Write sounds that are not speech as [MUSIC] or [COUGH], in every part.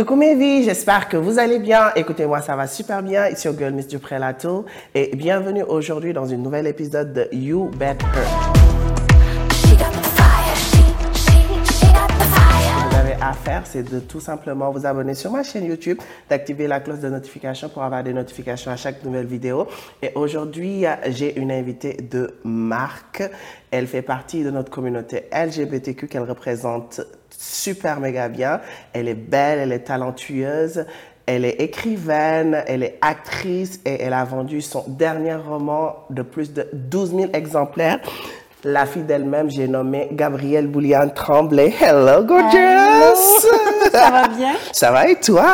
Coucou mes vies, j'espère que vous allez bien. Écoutez-moi, ça va super bien. Ici au Girl Miss Dupré-Lato et bienvenue aujourd'hui dans un nouvel épisode de You Bet Her. À faire, c'est de tout simplement vous abonner sur ma chaîne YouTube, d'activer la cloche de notification pour avoir des notifications à chaque nouvelle vidéo. Et aujourd'hui, j'ai une invitée de marque. Elle fait partie de notre communauté LGBTQ qu'elle représente super méga bien. Elle est belle, elle est talentueuse. Elle est écrivaine, elle est actrice et elle a vendu son dernier roman de plus de 12 000 exemplaires. La fille d'elle-même, j'ai nommé Gabrielle Bouliane Tremblay. Hello, gorgeous! Ça va bien? [LAUGHS] Ça va et toi?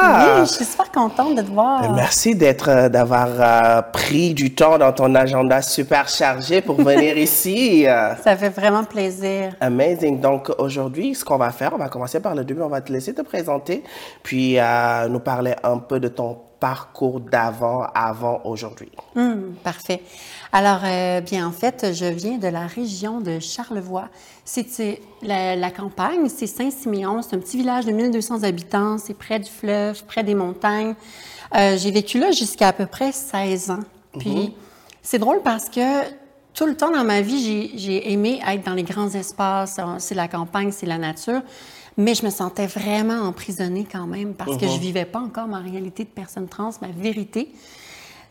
Oui, je suis super contente de te voir. Merci d'être, euh, d'avoir euh, pris du temps dans ton agenda super chargé pour venir [LAUGHS] ici. Euh, Ça fait vraiment plaisir. Amazing. Donc aujourd'hui, ce qu'on va faire, on va commencer par le début. On va te laisser te présenter, puis euh, nous parler un peu de ton parcours d'avant, avant aujourd'hui. Hum, parfait. Alors, euh, bien, en fait, je viens de la région de Charlevoix. C'est la, la campagne, c'est Saint-Siméon. C'est un petit village de 1200 habitants. C'est près du fleuve, près des montagnes. Euh, J'ai vécu là jusqu'à à peu près 16 ans. Puis, c'est drôle parce que tout le temps dans ma vie, j'ai- j'ai aimé être dans les grands espaces. Euh, C'est la campagne, c'est la nature. Mais je me sentais vraiment emprisonnée quand même parce que je vivais pas encore ma réalité de personne trans, ma vérité.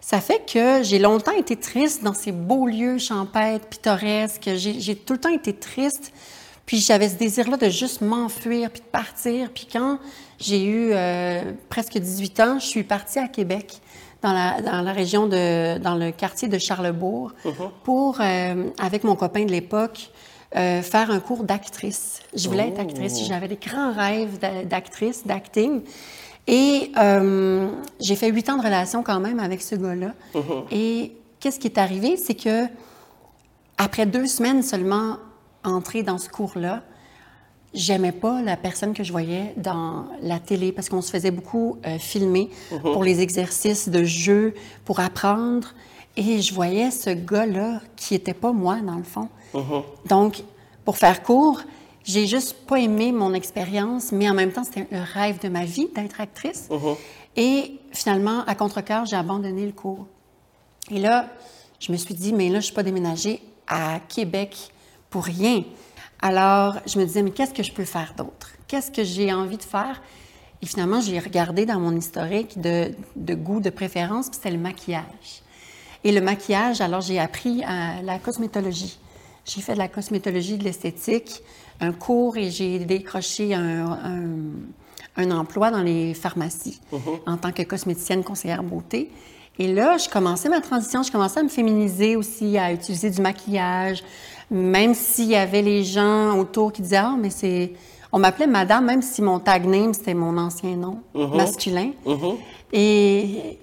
Ça fait que j'ai longtemps été triste dans ces beaux lieux champêtres, pittoresques. J'ai j'ai tout le temps été triste. Puis j'avais ce désir-là de juste m'enfuir puis de partir. Puis quand j'ai eu euh, presque 18 ans, je suis partie à Québec, dans la, dans la région de, dans le quartier de Charlebourg, pour, euh, avec mon copain de l'époque, euh, faire un cours d'actrice. Je voulais être actrice. J'avais des grands rêves d'a- d'actrice, d'acting. Et euh, j'ai fait huit ans de relation quand même avec ce gars-là. Et qu'est-ce qui est arrivé, c'est que après deux semaines seulement entrée dans ce cours-là, j'aimais pas la personne que je voyais dans la télé parce qu'on se faisait beaucoup euh, filmer pour les exercices de jeu, pour apprendre. Et je voyais ce gars-là qui était pas moi, dans le fond. Donc, pour faire court, j'ai juste pas aimé mon expérience, mais en même temps, c'était le rêve de ma vie d'être actrice. Et finalement, à contre-cœur, j'ai abandonné le cours. Et là, je me suis dit, mais là, je ne suis pas déménagée à Québec pour rien. Alors, je me disais, mais qu'est-ce que je peux faire d'autre? Qu'est-ce que j'ai envie de faire? Et finalement, j'ai regardé dans mon historique de, de goût, de préférence, puis c'était le maquillage. Et le maquillage, alors j'ai appris à la cosmétologie. J'ai fait de la cosmétologie, de l'esthétique, un cours et j'ai décroché un, un- un emploi dans les pharmacies en tant que cosméticienne conseillère beauté. Et là, je commençais ma transition, je commençais à me féminiser aussi, à utiliser du maquillage, même s'il y avait les gens autour qui disaient Ah, mais c'est. On m'appelait madame, même si mon tag name, c'était mon ancien nom masculin. Et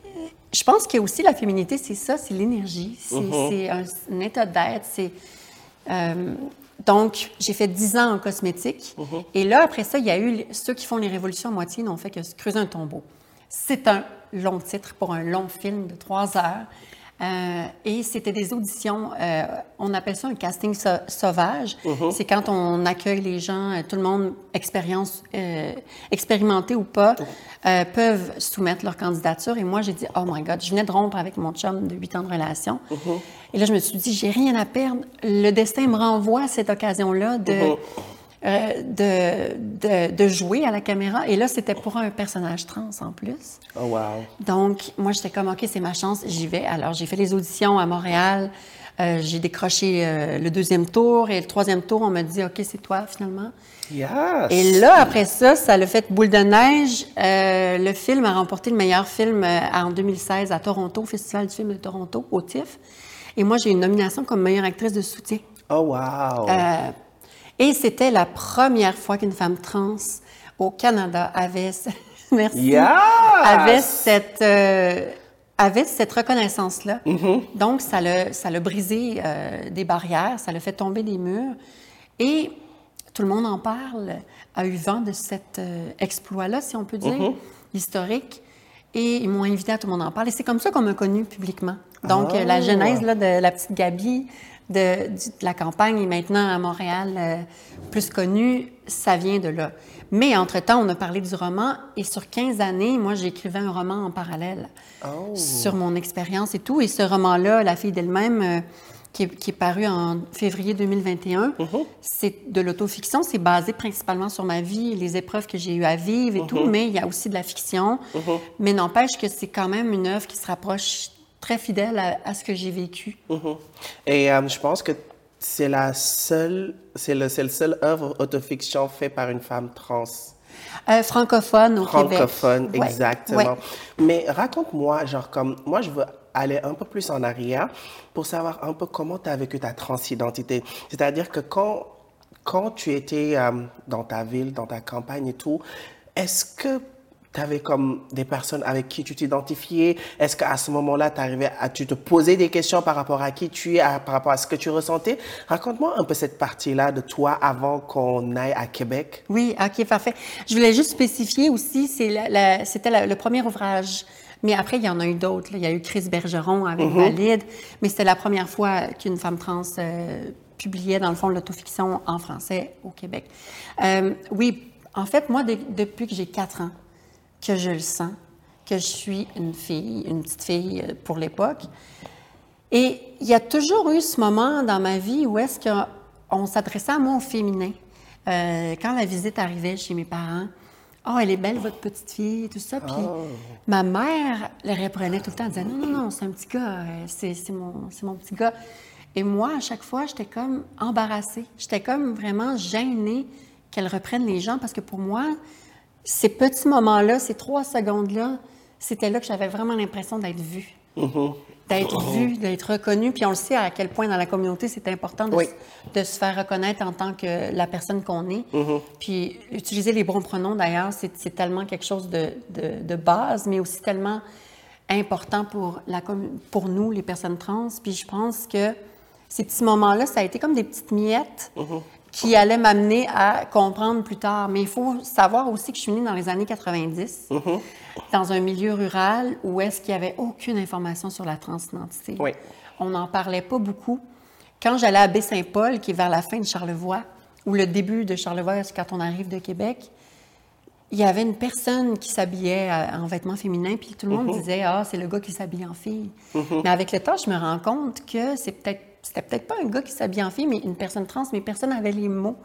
je pense que aussi la féminité, c'est ça, c'est l'énergie, c'est c'est un, un état d'être, c'est. euh, donc, j'ai fait 10 ans en cosmétique. Et là, après ça, il y a eu ceux qui font les révolutions à moitié n'ont fait que se creuser un tombeau. C'est un long titre pour un long film de trois heures. Euh, et c'était des auditions, euh, on appelle ça un casting sau- sauvage. C'est quand on accueille les gens, euh, tout le monde, expérience, euh, expérimenté ou pas, euh, peuvent soumettre leur candidature. Et moi, j'ai dit, oh my God, je venais de rompre avec mon chum de huit ans de relation. Et là, je me suis dit, j'ai rien à perdre. Le destin me renvoie à cette occasion-là de, euh, de, de, de jouer à la caméra. Et là, c'était pour un personnage trans en plus. Oh wow. Donc, moi, j'étais comme, OK, c'est ma chance, j'y vais. Alors, j'ai fait les auditions à Montréal. Euh, j'ai décroché euh, le deuxième tour et le troisième tour, on m'a dit, OK, c'est toi finalement. Yes. Et là, après ça, ça l'a fait boule de neige. Euh, le film a remporté le meilleur film en 2016 à Toronto, au Festival du film de Toronto, au TIFF. Et moi, j'ai une nomination comme meilleure actrice de soutien. Oh wow. Et c'était la première fois qu'une femme trans au Canada avait, [LAUGHS] merci, Yes! avait cette, euh, avait cette reconnaissance-là. Mm-hmm. Donc, ça l'a, ça brisé euh, des barrières, ça l'a fait tomber des murs. Et tout le monde en parle, a eu vent de cet euh, exploit-là, si on peut dire, Mm-hmm. historique. Et ils m'ont invité à tout le monde en parle. Et c'est comme ça qu'on m'a connue publiquement. Donc, Ah. la genèse là, de la petite Gabi, de, la campagne et maintenant à Montréal, euh, plus connu, ça vient de là. Mais entre-temps, on a parlé du roman et sur 15 années, moi, j'écrivais un roman en parallèle Oh. sur mon expérience et tout. Et ce roman-là, La fille d'elle-même, euh, qui, est, qui est paru en février 2021, c'est de l'autofiction. C'est basé principalement sur ma vie, les épreuves que j'ai eues à vivre et tout, mais il y a aussi de la fiction. Mais n'empêche que c'est quand même une œuvre qui se rapproche très fidèle à, à ce que j'ai vécu. Mhm. Et euh, je pense que c'est la seule, c'est le, c'est le seul œuvre autofiction fait par une femme trans. Euh, francophone au francophone, exactement. ouais. Mais raconte-moi, genre comme, moi je veux aller un peu plus en arrière pour savoir un peu comment tu as vécu ta transidentité. C'est-à-dire que quand, quand tu étais euh, dans ta ville, dans ta campagne et tout, est-ce que tu avais comme des personnes avec qui tu t'identifiais? Est-ce qu'à ce moment-là, tu arrivais à tu te posais des questions par rapport à qui tu es, à- par rapport à ce que tu ressentais? Raconte-moi un peu cette partie-là de toi avant qu'on aille à Québec. Oui, OK, parfait. Je voulais juste spécifier aussi, c'était le premier ouvrage. Mais après, il y en a eu d'autres. Il y a eu Chris Bergeron avec Valide, mais c'était la première fois qu'une femme trans euh, publiait, dans le fond, l'autofiction en français au Québec. Euh, oui, en fait, moi, de- depuis que j'ai quatre ans, que je le sens, que je suis une fille, une petite fille euh, pour l'époque, et il y a toujours eu ce moment dans ma vie où est-ce qu'on s'adressait à moi au féminin. Euh, quand la visite arrivait chez mes parents, « Oh, elle est belle, votre petite fille, tout ça. » Puis ma mère le reprenait tout le temps, elle disait « Non, non, non, c'est un petit gars, euh, c'est mon, c'est mon petit gars. » Et moi, à chaque fois, j'étais comme embarrassée. J'étais comme vraiment gênée qu'elle reprenne les gens parce que pour moi, ces petits moments-là, ces trois secondes-là, c'était là que j'avais vraiment l'impression d'être vue. D'être vue, d'être reconnue. Puis on le sait à quel point dans la communauté, c'est important de, Oui. se- de se faire reconnaître en tant que la personne qu'on est. Puis utiliser les bons pronoms, d'ailleurs, c'est tellement quelque chose de, de- de base, mais aussi tellement important pour, la, pour nous, les personnes trans. Puis je pense que ces petits moments-là, ça a été comme des petites miettes qui allaient m'amener à comprendre plus tard. Mais il faut savoir aussi que je suis née dans les années 90, dans un milieu rural où est-ce qu'il n'y avait aucune information sur la transidentité. Oui. On n'en parlait pas beaucoup. Quand j'allais à Baie-Saint-Paul, qui est vers la fin de Charlevoix, ou le début de Charlevoix, quand on arrive de Québec, il y avait une personne qui s'habillait euh, en vêtements féminins, puis tout le monde disait Ah, c'est le gars qui s'habille en fille. Mais avec le temps, je me rends compte que c'est peut-être, c'était peut-être pas un gars qui s'habille en fille, mais une personne trans, mais personne n'avait les mots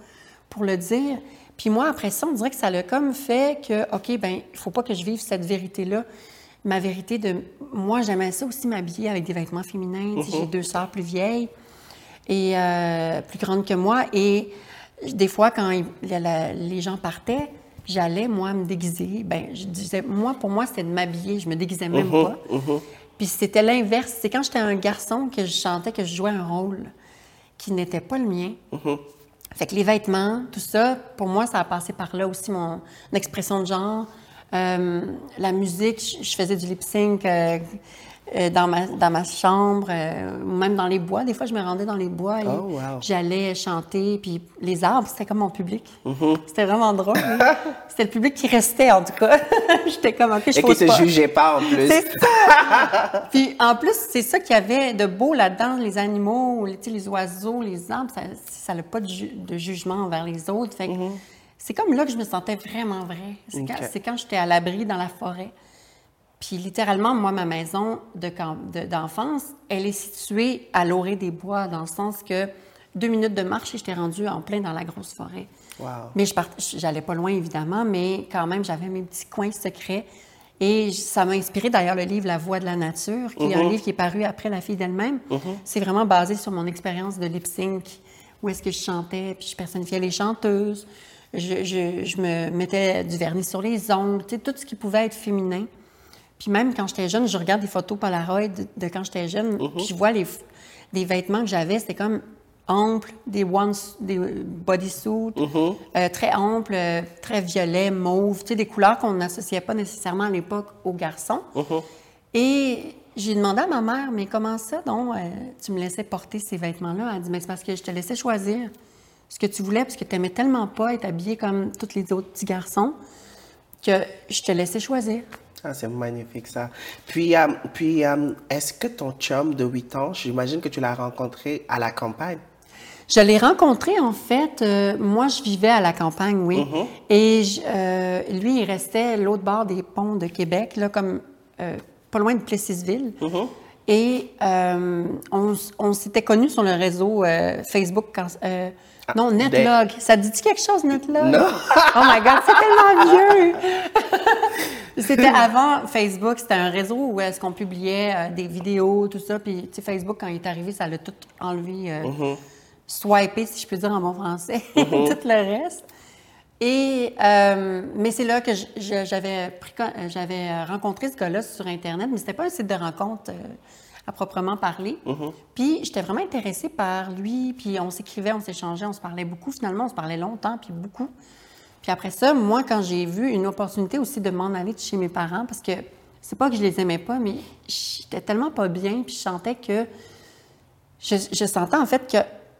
pour le dire. Puis moi, après ça, on dirait que ça l'a comme fait que, OK, ben il faut pas que je vive cette vérité-là. Ma vérité de. Moi, j'aimais ça aussi m'habiller avec des vêtements féminins. J'ai deux sœurs plus vieilles et euh, plus grandes que moi. Et des fois, quand il- la- la- les gens partaient, j'allais, moi, me déguiser. Ben, je disais, moi, pour moi, c'était de m'habiller. Je me déguisais même pas. Puis c'était l'inverse. C'est quand j'étais un garçon que je chantais que je jouais un rôle qui n'était pas le mien. Fait que les vêtements, tout ça, pour moi, ça a passé par là aussi, mon expression de genre. Euh, la musique, je, je faisais du lip sync euh, euh, dans, ma, dans ma chambre, euh, même dans les bois. Des fois, je me rendais dans les bois et Oh, wow. j'allais chanter. Puis les arbres, c'était comme mon public. C'était vraiment drôle. [LAUGHS] c'était le public qui restait, en tout cas. [LAUGHS] J'étais comme, OK, je Et qui fausse te jugeait pas en plus. C'est ça! [LAUGHS] Puis en plus, c'est ça qu'il y avait de beau là-dedans, les animaux, les, les oiseaux, les arbres, ça n'a pas de, ju- de jugement envers les autres. Fait que c'est comme là que je me sentais vraiment vrai. C'est quand, Ok. c'est quand j'étais à l'abri dans la forêt. Puis littéralement, moi, ma maison de camp- de- d'enfance, elle est située à l'orée des bois, dans le sens que deux minutes de marche et j'étais rendue en plein dans la grosse forêt. Wow. Mais je j'allais pas loin, évidemment, mais quand même, j'avais mes petits coins secrets. Et ça m'a inspiré d'ailleurs le livre La Voix de la nature, qui est un livre qui est paru après La fille d'elle-même. C'est vraiment basé sur mon expérience de lip sync, où est-ce que je chantais, puis je personnifiais les chanteuses. Je, je- je me mettais du vernis sur les ongles, tu sais, tout ce qui pouvait être féminin. Puis même quand j'étais jeune, je regarde des photos Polaroid de, de quand j'étais jeune, puis je vois les, des vêtements que j'avais, c'était comme amples, des, ones, des bodysuits, euh, très amples, euh, très violets, mauves, tu sais, des couleurs qu'on n'associait pas nécessairement à l'époque aux garçons. Et j'ai demandé à ma mère, mais comment ça, donc, euh, tu me laissais porter ces vêtements-là? Elle dit, mais c'est parce que je te laissais choisir ce que tu voulais, parce que tu n'aimais tellement pas être habillée comme tous les autres petits garçons, que je te laissais choisir. Ah, c'est magnifique ça. Puis, euh, puis euh, est-ce que ton chum de 8 ans, j'imagine que tu l'as rencontré à la campagne? Je l'ai rencontré, en fait, euh, moi, je vivais à la campagne, oui. Et je- euh, lui, il restait l'autre bord des ponts de Québec, là, comme euh, pas loin de Plessisville. Et euh, on, s'était connus sur le réseau Facebook. Quand, non, Netlog. Ça te dit quelque chose, Netlog? Non. oh my God, c'est tellement vieux! [LAUGHS] C'était avant Facebook, c'était un réseau où est-ce qu'on publiait euh, des vidéos, tout ça. Puis, tu sais, Facebook, quand il est arrivé, ça l'a tout enlevé, euh, swipé, si je peux dire en bon français, [LAUGHS] tout le reste. Et, euh, mais c'est là que j'avais euh, j'avais rencontré ce gars-là sur Internet, mais c'était pas un site de rencontre à proprement parler. Puis j'étais vraiment intéressée par lui, puis on s'écrivait, on s'échangeait, on se parlait beaucoup. Finalement, on se parlait longtemps, puis beaucoup. Puis après ça, moi, quand j'ai vu une opportunité aussi de m'en aller de chez mes parents, parce que c'est pas que je les aimais pas, mais j'étais tellement pas bien, puis je sentais que je, je sentais en fait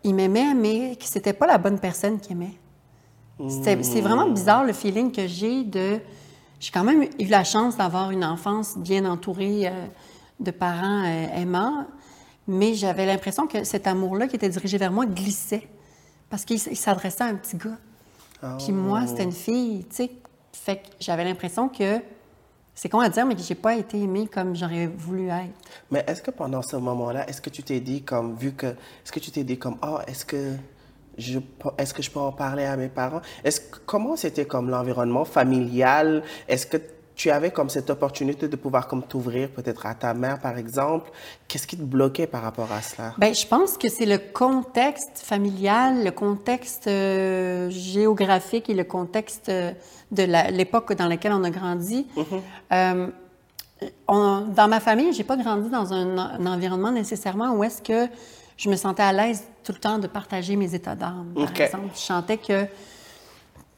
qu'il m'aimait, mais que c'était pas la bonne personne qu'il aimait. C'était- C'est vraiment bizarre le feeling que j'ai de. J'ai quand même eu la chance d'avoir une enfance bien entourée euh, de parents euh, aimants, mais j'avais l'impression que cet amour-là qui était dirigé vers moi glissait parce qu'il s'adressait à un petit gars. Puis moi, c'était une fille, tu sais. Fait que j'avais l'impression que. C'est con à dire, mais que j'ai pas été aimée comme j'aurais voulu être. Mais est-ce que pendant ce moment-là, est-ce que tu t'es dit comme, vu que, est-ce que tu t'es dit comme, oh, est-ce que je, peux- est-ce que je peux en parler à mes parents? Est-ce comment c'était comme l'environnement familial? Est-ce que tu avais comme cette opportunité de pouvoir comme t'ouvrir peut-être à ta mère, par exemple? Qu'est-ce qui te bloquait par rapport à cela? Ben, je pense que c'est le contexte familial, le contexte euh, géographique et le contexte euh, de la- l'époque dans laquelle on a grandi. Euh, on- dans ma famille, j'ai pas grandi dans un, un environnement nécessairement où est-ce que je me sentais à l'aise tout le temps de partager mes états d'âme. Par exemple, je sentais que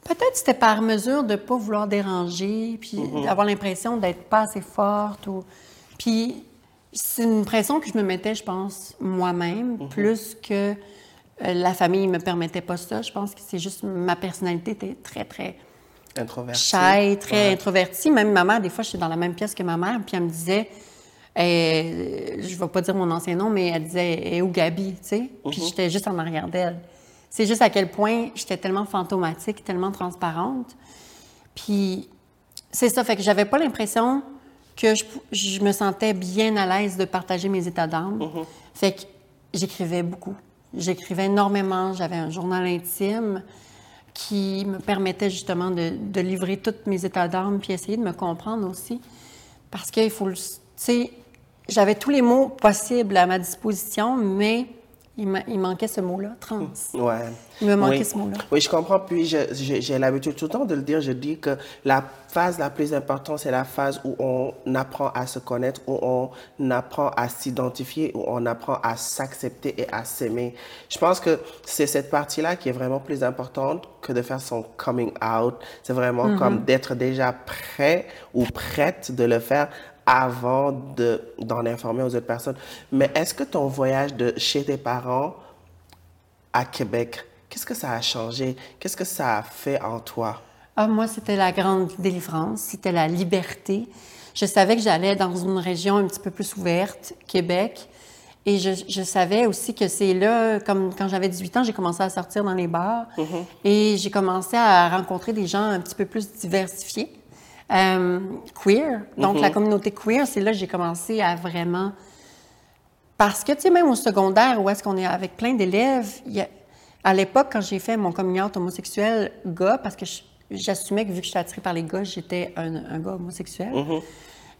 peut-être c'était par mesure de pas vouloir déranger, puis d'avoir l'impression d'être pas assez forte. Ou... Puis c'est une pression que je me mettais, je pense, moi-même, plus que euh, la famille me permettait pas ça. Je pense que c'est juste ma personnalité était très, très Introverti? shy, très Ouais. introvertie. Même ma mère, des fois, j'étais dans la même pièce que ma mère, puis elle me disait, euh, je vais pas dire mon ancien nom, mais elle disait, et où Gabi, tu sais? Puis j'étais juste en arrière d'elle. C'est juste à quel point j'étais tellement fantomatique, tellement transparente. Puis c'est ça, fait que j'avais pas l'impression que je, me sentais bien à l'aise de partager mes états d'âme. Fait que j'écrivais beaucoup. J'écrivais énormément. J'avais un journal intime qui me permettait justement de, de livrer tous mes états d'âme puis essayer de me comprendre aussi. Parce qu'il faut le. Tu sais, j'avais tous les mots possibles à ma disposition, mais il, ma- il manquait ce mot-là, trans. Ouais. Il me manquait oui. ce mot-là. Oui, je comprends. Puis j'ai l'habitude tout le temps de le dire. Je dis que la phase la plus importante, c'est la phase où on apprend à se connaître, où on apprend à s'identifier, où on apprend à s'accepter et à s'aimer. Je pense que c'est cette partie-là qui est vraiment plus importante que de faire son coming out. C'est vraiment Mm-hmm. comme d'être déjà prêt ou prête de le faire avant de, d'en informer aux autres personnes. Mais est-ce que ton voyage de chez tes parents à Québec, qu'est-ce que ça a changé? Qu'est-ce que ça a fait en toi? Ah, moi, c'était la grande délivrance, c'était la liberté. Je savais que j'allais dans une région un petit peu plus ouverte, Québec. Et je, je savais aussi que c'est là, comme quand j'avais 18 ans, j'ai commencé à sortir dans les bars. Et j'ai commencé à rencontrer des gens un petit peu plus diversifiés, euh, queer. Donc, la communauté queer, c'est là que j'ai commencé à vraiment parce que, tu sais, même au secondaire, où est-ce qu'on est avec plein d'élèves, a- à l'époque, quand j'ai fait mon coming out homosexuel gars, parce que je- j'assumais que vu que j'étais attirée par les gars, j'étais un, un gars homosexuel,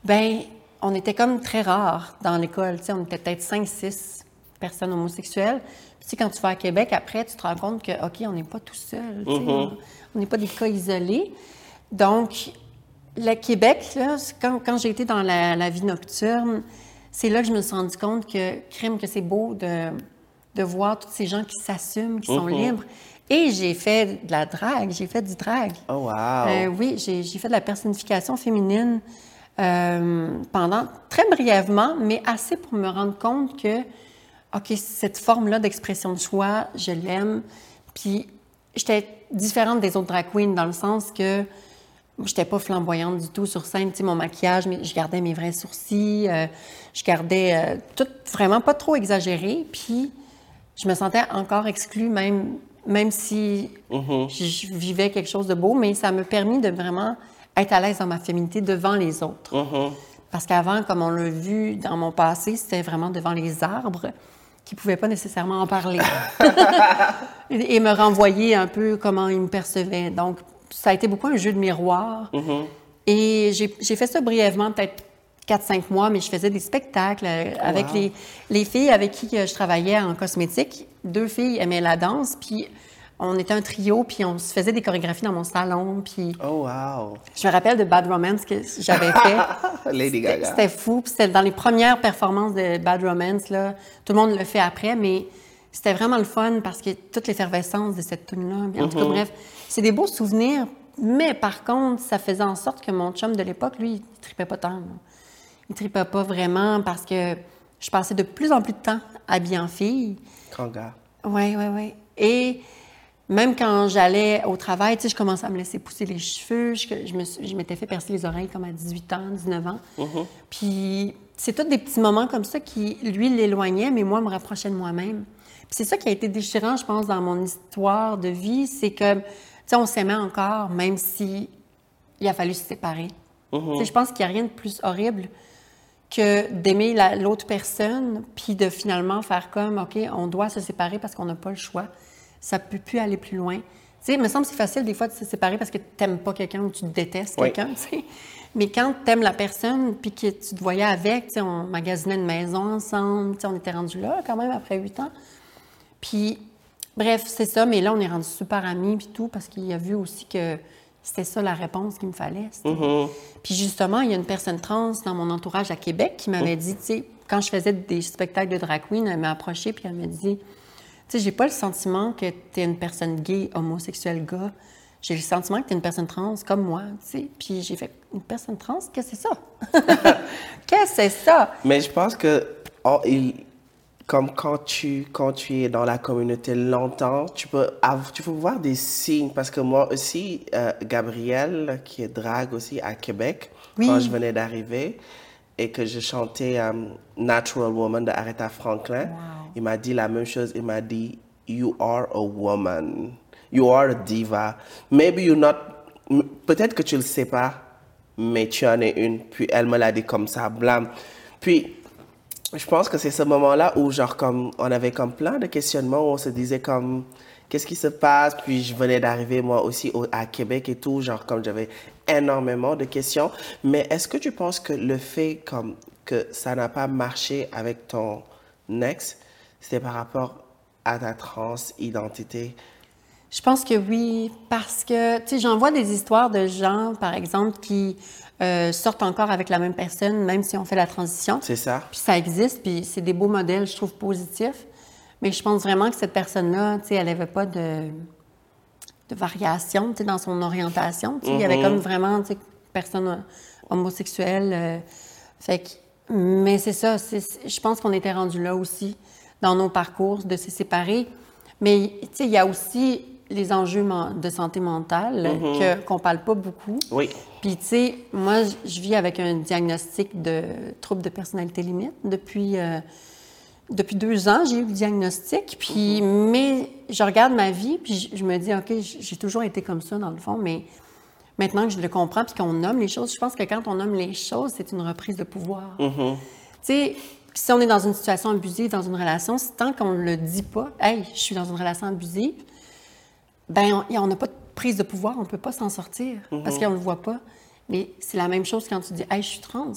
ben on était comme très rares dans l'école. Tu sais, on était peut-être 5-6 personnes homosexuelles. Puis, tu sais, quand tu vas à Québec, après, tu te rends compte que, OK, on n'est pas tout seul. On on n'est pas des cas isolés. Donc, le Québec, là, quand, quand j'ai été dans la, la vie nocturne, c'est là que je me suis rendu compte que, crime, que c'est beau de, de voir tous ces gens qui s'assument, qui sont libres. Et j'ai fait de la drague, j'ai fait du drag. Oh, wow! Euh, oui, j'ai fait de la personnification féminine euh, pendant très brièvement, mais assez pour me rendre compte que, OK, cette forme-là d'expression de soi, je l'aime. Puis j'étais différente des autres drag queens dans le sens que j'étais pas flamboyante du tout sur scène. Tu sais, mon maquillage, mais je gardais mes vrais sourcils, euh, je gardais euh, tout vraiment pas trop exagéré. Puis je me sentais encore exclue, même, même si Mm-hmm. je, je vivais quelque chose de beau, mais ça m'a permis de vraiment être à l'aise dans ma féminité devant les autres. Mm-hmm. Parce qu'avant, comme on l'a vu dans mon passé, c'était vraiment devant les arbres qui ne pouvaient pas nécessairement en parler. [LAUGHS] et me renvoyer un peu comment ils me percevaient. Donc, ça a été beaucoup un jeu de miroir. Et j'ai fait ça brièvement, peut-être 4-5 mois, mais je faisais des spectacles euh, avec Wow. les, les filles avec qui euh, je travaillais en cosmétique. Deux filles aimaient la danse, puis on était un trio, puis on se faisait des chorégraphies dans mon salon. Puis Oh, wow. je me rappelle de Bad Romance que j'avais fait. [LAUGHS] Lady Gaga. C'était fou. Puis c'était dans les premières performances de Bad Romance. Là. Tout le monde le fait après, mais c'était vraiment le fun parce que toute l'effervescence de cette tune-là. En tout cas, bref, c'est des beaux souvenirs. Mais par contre, ça faisait en sorte que mon chum de l'époque, lui, il tripait pas tant. là. Il tripait pas vraiment parce que je passais de plus en plus de temps habillée en fille. Grand gars. Oui, oui, oui. Et même quand j'allais au travail, tu sais, je commençais à me laisser pousser les cheveux. Je, je me je m'étais fait percer les oreilles comme à 18 ans, 19 ans. Puis c'est tous des petits moments comme ça qui, lui, l'éloignaient, mais moi, me rapprochaient de moi-même. C'est ça qui a été déchirant, je pense, dans mon histoire de vie, c'est que, tu sais, on s'aimait encore, même si il a fallu se séparer. Sais, Je pense qu'il n'y a rien de plus horrible que d'aimer la- l'autre personne, puis de finalement faire comme, OK, on doit se séparer parce qu'on n'a pas le choix. Ça peut plus aller plus loin. Tu sais, il me semble que c'est facile des fois de se séparer parce que tu n'aimes pas quelqu'un ou tu détestes Oui. quelqu'un. Mais quand tu aimes la personne, puis que tu te voyais avec, on magasinait une maison ensemble, on était rendu là quand même après huit ans. Puis, bref, c'est ça, mais là, on est rendu super amis, puis tout, parce qu'il a vu aussi que c'était ça la réponse qu'il me fallait. c'était- Puis justement, il y a une personne trans dans mon entourage à Québec qui m'avait dit, tu sais, quand je faisais des spectacles de drag queen, elle m'a approchée, puis elle m'a dit, tu sais, j'ai pas le sentiment que tu es une personne gay, homosexuelle, gars. J'ai le sentiment que tu es une personne trans comme moi, tu sais. Puis j'ai fait, une personne trans, qu'est-ce que c'est ça? [LAUGHS] qu'est-ce que c'est ça? Mais je pense que oh, il, comme quand tu, quand tu es dans la communauté longtemps, tu peux, tu peux voir des signes. Parce que moi aussi, euh, Gabriel, qui est drague aussi à Québec, Oui. quand je venais d'arriver et que je chantais euh, Natural Woman de Aretha Franklin, il m'a dit la même chose. Il m'a dit, You are a woman. You are a diva. Maybe you're not. Peut-être que tu le sais pas, mais tu en es une. Puis elle me l'a dit comme ça, blâme. Puis je pense que c'est ce moment-là où, genre, comme, on avait comme plein de questionnements, où on se disait comme, qu'est-ce qui se passe? Puis je venais d'arriver, moi aussi, au- à Québec et tout, genre, comme j'avais énormément de questions. Mais est-ce que tu penses que le fait, comme, que ça n'a pas marché avec ton ex, c'était par rapport à ta transidentité? Je pense que oui, parce que, tu sais, j'en vois des histoires de gens, par exemple, qui euh, sortent encore avec la même personne, même si on fait la transition. C'est ça? Puis ça existe, puis c'est des beaux modèles, je trouve, positifs. Mais je pense vraiment que cette personne-là, tu sais, elle n'avait pas de, de variation, tu sais, dans son orientation. Tu sais, Il y avait comme vraiment, tu sais, personne euh, homosexuelle. euh, fait que, mais c'est ça, je pense qu'on était rendu là aussi, dans nos parcours, de se séparer. Mais, tu sais, il y a aussi les enjeux de santé mentale que- qu'on parle pas beaucoup. Oui. Puis, tu sais, moi, je- vis avec un diagnostic de trouble de personnalité limite depuis, euh, depuis deux ans. J'ai eu le diagnostic. Puis, mais je regarde ma vie, puis je, je me dis, OK, j'ai toujours été comme ça, dans le fond, mais maintenant que je le comprends, puis qu'on nomme les choses, je pense que quand on nomme les choses, c'est une reprise de pouvoir. Tu sais, si on est dans une situation abusive, dans une relation, c'est tant qu'on ne le dit pas, hey, je suis dans une relation abusive, ben on- on n'a pas de prise de pouvoir, on ne peut pas s'en sortir parce qu'on ne le voit pas. Mais c'est la même chose quand tu dis, hey, je suis trans.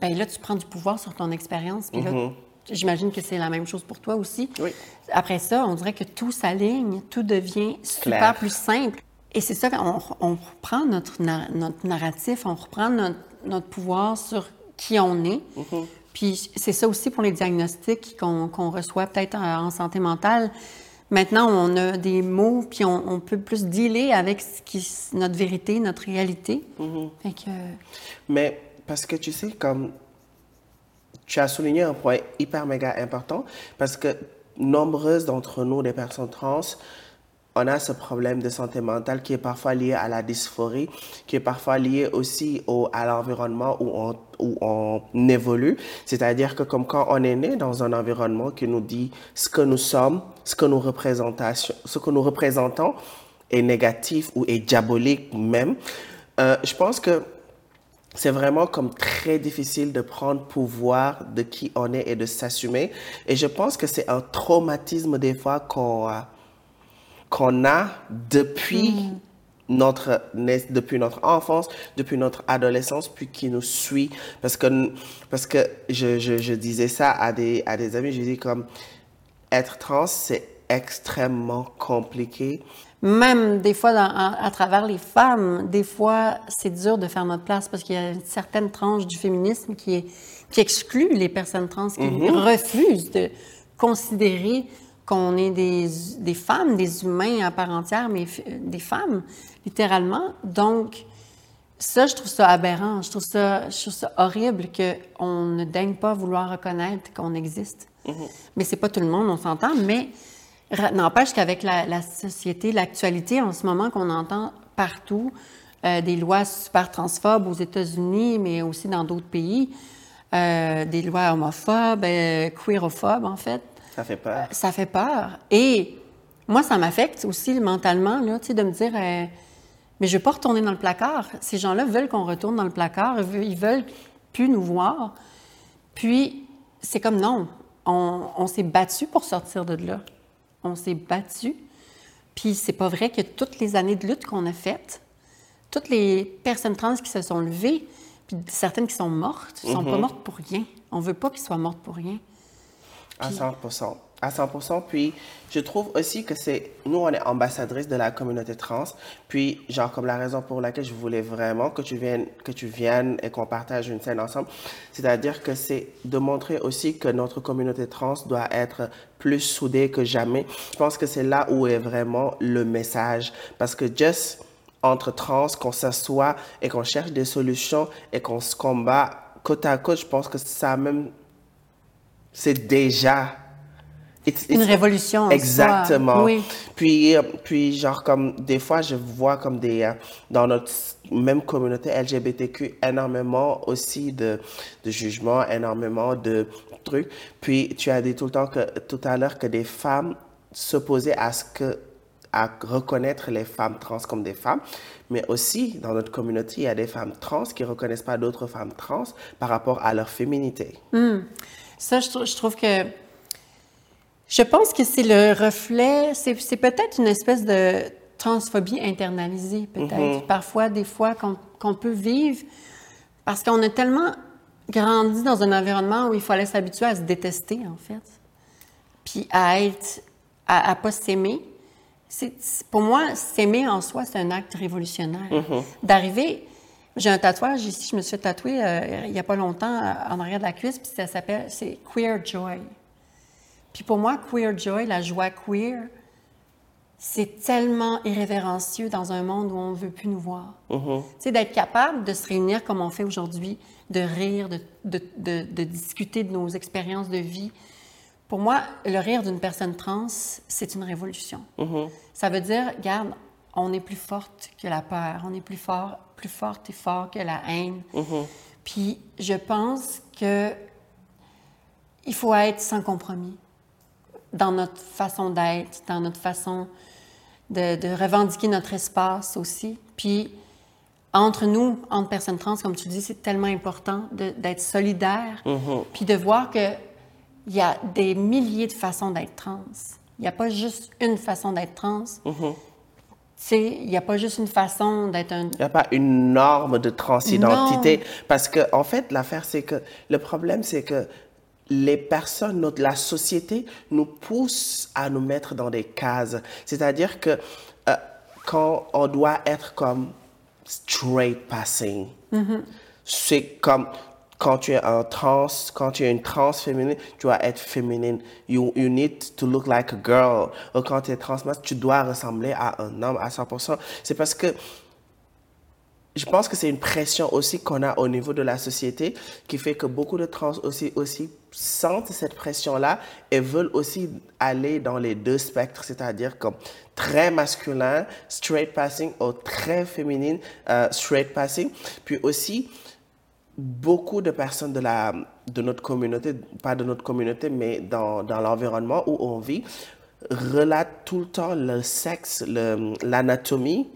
Ben là, tu prends du pouvoir sur ton expérience. Puis là, j'imagine que c'est la même chose pour toi aussi. Oui. Après ça, on dirait que tout s'aligne, tout devient super plus simple. Et c'est ça qu'on on reprend notre, notre narratif, on reprend notre, notre pouvoir sur qui on est. Puis c'est ça aussi pour les diagnostics qu'on qu'on reçoit peut-être en santé mentale. Maintenant, on a des mots, puis on, on peut plus dealer avec ce qui, notre vérité, notre réalité. Fait que, Mais parce que tu sais, comme tu as souligné un point hyper méga important, parce que nombreuses d'entre nous, des personnes trans, on a ce problème de santé mentale qui est parfois lié à la dysphorie, qui est parfois lié aussi au, à l'environnement où on, où on évolue. C'est-à-dire que comme quand on est né dans un environnement qui nous dit ce que nous sommes, ce que nous ce que nous représentons est négatif ou est diabolique même, euh, je pense que c'est vraiment comme très difficile de prendre pouvoir de qui on est et de s'assumer. Et je pense que c'est un traumatisme des fois qu'on a, qu'on a depuis notre nais- depuis notre enfance, depuis notre adolescence, puis qui nous suit. Parce que parce que je, je, je disais ça à des à des amis, je dis comme être trans, c'est extrêmement compliqué. Même des fois, dans- à, à travers les femmes, des fois, c'est dur de faire notre place parce qu'il y a une certaine tranche du féminisme qui, est, qui exclut les personnes trans, qui refusent de considérer qu'on est des, des femmes, des humains à part entière, mais f- des femmes, littéralement. Donc, ça, je trouve ça aberrant. Je trouve ça, je trouve ça horrible qu'on ne daigne pas vouloir reconnaître qu'on existe. Mais c'est pas tout le monde, on s'entend. Mais n'empêche qu'avec la, la société, l'actualité en ce moment qu'on entend partout, euh, des lois super transphobes aux États-Unis, mais aussi dans d'autres pays, euh, des lois homophobes, euh, queerophobes en fait, Ça fait peur. ça fait peur. Et moi, ça m'affecte aussi mentalement, là, de me dire, euh, mais je veux pas retourner dans le placard. Ces gens-là veulent qu'on retourne dans le placard, ils veulent- plus nous voir. Puis, c'est comme non, on, on s'est battu pour sortir de là. On s'est battu. Puis, c'est pas vrai que toutes les années de lutte qu'on a faites, toutes les personnes trans qui se sont levées, puis certaines qui sont mortes, ne sont pas mortes pour rien. On veut pas qu'ils soient mortes pour rien. À 100%. À 100%. Puis, je trouve aussi que c'est, nous, on est ambassadrice de la communauté trans. Puis, genre, comme la raison pour laquelle je voulais vraiment que tu viennes, que tu viennes et qu'on partage une scène ensemble, c'est-à-dire que c'est de montrer aussi que notre communauté trans doit être plus soudée que jamais. Je pense que c'est là où est vraiment le message. Parce que just entre trans, qu'on s'assoit et qu'on cherche des solutions et qu'on se combat côte à côte, je pense que ça même c'est déjà it's- Une révolution. Exactement. Oui. Puis, euh, puis genre comme des fois je vois comme des euh, dans notre même communauté LGBTQ énormément aussi de de jugements, énormément de trucs. Puis tu as dit tout le temps que tout à l'heure que des femmes s'opposaient à ce que à reconnaître les femmes trans comme des femmes, mais aussi dans notre communauté, il y a des femmes trans qui reconnaissent pas d'autres femmes trans par rapport à leur féminité. Ça, je, trou- je trouve que. Je pense que c'est le reflet, c'est peut-être une espèce de transphobie internalisée, peut-être. Parfois, des fois, qu'on peut vivre parce qu'on a tellement grandi dans un environnement où il fallait s'habituer à se détester, en fait. Puis à être. à, à pas s'aimer. Pour moi, s'aimer en soi, c'est un acte révolutionnaire. D'arriver. J'ai un tatouage ici, je me suis tatouer euh, il n'y a pas longtemps euh, en arrière de la cuisse, puis ça s'appelle, c'est Queer Joy. Puis pour moi, Queer Joy, la joie queer, c'est tellement irrévérencieux dans un monde où on ne veut plus nous voir. Tu sais, d'être capable de se réunir comme on fait aujourd'hui, de rire, de, de- de- de discuter de nos expériences de vie. Pour moi, le rire d'une personne trans, c'est une révolution. Ça veut dire, regarde, on est plus forte que la peur, on est plus fort, plus forte et fort que la haine. Puis je pense que il faut être sans compromis dans notre façon d'être, dans notre façon de, de revendiquer notre espace aussi. Puis, entre nous, entre personnes trans, comme tu dis, c'est tellement important d'être solidaire, puis de voir qu'il y a des milliers de façons d'être trans. Il n'y a pas juste une façon d'être trans. Sais, il n'y a pas juste une façon d'être un... Il n'y a pas une norme de transidentité. Parce que, en fait, l'affaire, c'est que le problème, c'est que les personnes, notre, la société nous pousse à nous mettre dans des cases. C'est-à-dire que euh, quand on doit être comme straight passing, c'est comme quand tu es un trans, quand tu es une trans féminine, tu dois être féminine. You, you need to look like a girl. Ou quand tu es transmasque, tu dois ressembler à un homme à 100%. C'est parce que je pense que c'est une pression aussi qu'on a au niveau de la société qui fait que beaucoup de trans aussi, aussi sentent cette pression-là et veulent aussi aller dans les deux spectres, c'est-à-dire comme très masculin, straight passing, ou très féminine, euh, straight passing. Puis aussi, beaucoup de personnes de, la, de notre communauté, pas de notre communauté, mais dans, dans l'environnement où on vit, relatent tout le temps le sexe, l'anatomie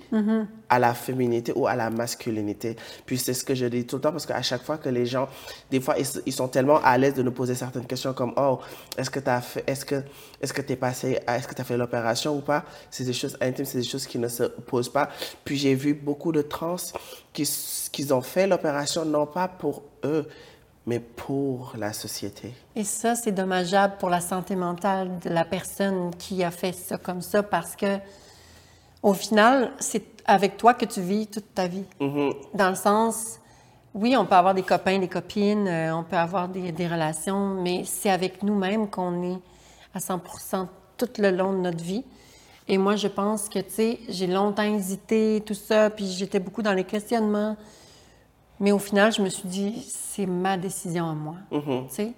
à la féminité ou à la masculinité. Puis c'est ce que je dis tout le temps parce qu'à chaque fois que les gens, des fois, ils, sont tellement à l'aise de nous poser certaines questions comme Oh, est-ce que tu as fait, est-ce que, est-ce que fait l'opération ou pas? C'est des choses intimes, c'est des choses qui ne se posent pas. Puis j'ai vu beaucoup de trans qui, qui ont fait l'opération non pas pour eux, mais pour la société. Et ça, c'est dommageable pour la santé mentale de la personne qui a fait ça comme ça parce que, au final, c'est avec toi que tu vis toute ta vie. Dans le sens, oui, on peut avoir des copains, des copines, euh, on peut avoir des, des relations, mais c'est avec nous-mêmes qu'on est à 100% tout le long de notre vie. Et moi, je pense que, tu sais, j'ai longtemps hésité, tout ça, puis j'étais beaucoup dans les questionnements. Mais au final, je me suis dit, c'est ma décision à moi. tu sais.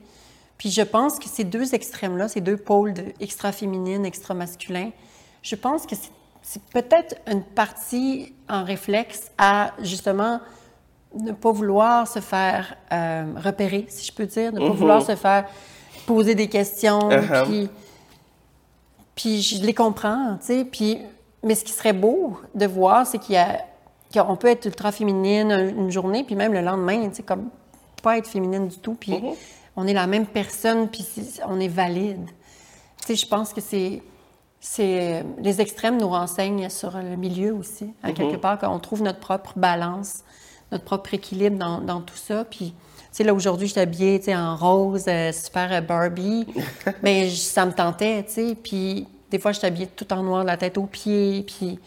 Puis je pense que ces deux extrêmes-là, ces deux pôles de extra-féminine, extra-masculin, je pense que c'est- peut-être une partie en réflexe à justement ne pas vouloir se faire euh, repérer, si je peux dire, ne pas vouloir se faire poser des questions. Uh-huh. Puis, puis je les comprends, tu sais. Puis, mais ce qui serait beau de voir, c'est qu'il y a qu'on peut être ultra féminine une journée, puis même le lendemain, tu sais, comme pas être féminine du tout, puis on est la même personne, puis on est valide. Tu sais, je pense que c'est c'est les extrêmes nous renseignent sur le milieu aussi, à quelque part, qu'on trouve notre propre balance, notre propre équilibre dans, dans tout ça. Puis, tu sais, là, aujourd'hui, je suis habillée, tu sais, en rose, euh, super euh, Barbie, [LAUGHS] mais je- ça me tentait, tu sais. Puis, des fois, je suis habillée tout en noir, de la tête aux pieds, puis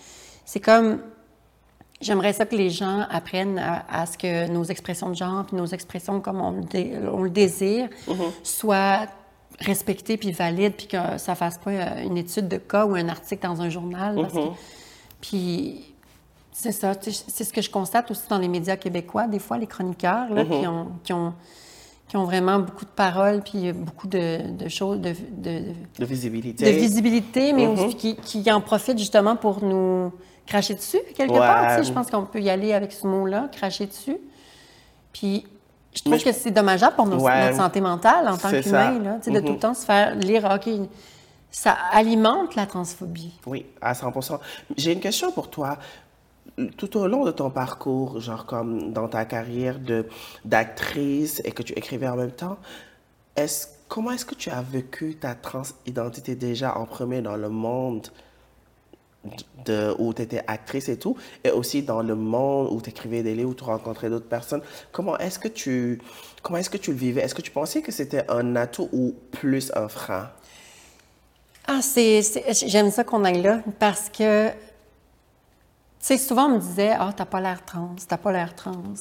c'est comme... J'aimerais ça que les gens apprennent à, à ce que nos expressions de genre, puis nos expressions comme on le, dé- on le désire, soient respectées puis valides, puis que ça fasse pas euh, une étude de cas ou un article dans un journal. parce que- puis c'est ça, c'est ce que je constate aussi dans les médias québécois, des fois, les chroniqueurs là, qui, ont, qui, ont, qui ont vraiment beaucoup de paroles, puis beaucoup de, de choses, de, de, De visibilité. de visibilité, mais Mhm. aussi qui, qui en profitent justement pour nous cracher dessus, quelque Ouais. part. tu sais. Je pense qu'on peut y aller avec ce mot-là, cracher dessus. Puis, je trouve je- que c'est dommageable pour nos- Ouais. notre santé mentale en tant qu'humain, là, tu sais, de tout Mhm. le temps se faire lire, OK, ça alimente la transphobie. Oui, à 100%. J'ai une question pour toi. Tout au long de ton parcours, genre comme dans ta carrière de d'actrice et que tu écrivais en même temps, est-ce comment est-ce que tu as vécu ta transidentité déjà en premier dans le monde? De, où tu étais actrice et tout, et aussi dans le monde où tu écrivais des livres, où tu rencontrais d'autres personnes. Comment est-ce que tu comment est-ce que tu le vivais? Est-ce que tu pensais que c'était un atout ou plus un frein? Ah, c'est, j'aime ça qu'on aille là parce que, tu sais, souvent on me disait, ah, t'as pas l'air trans, t'as pas l'air trans.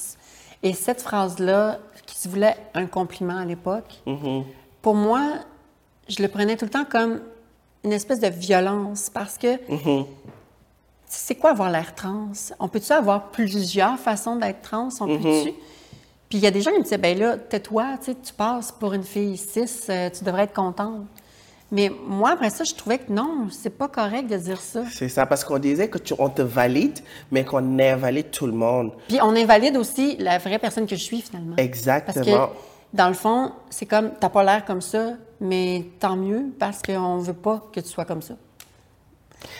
Et cette phrase-là, qui se voulait un compliment à l'époque, pour moi, je le prenais tout le temps comme une espèce de violence parce que c'est quoi avoir l'air trans? On peut-tu avoir plusieurs façons d'être trans? On peut-tu? Puis il y a des gens qui me disaient, ben là, tais-toi, tu passes pour une fille cis, euh, tu devrais être contente. Mais moi, après ça, je trouvais que non, c'est pas correct de dire ça. C'est ça, parce qu'on disait que tu, on te valide, mais qu'on invalide tout le monde. Puis on invalide aussi la vraie personne que je suis finalement. Parce Exactement. que, dans le fond, c'est comme, t'as pas l'air comme ça, mais tant mieux parce qu'on veut pas que tu sois comme ça.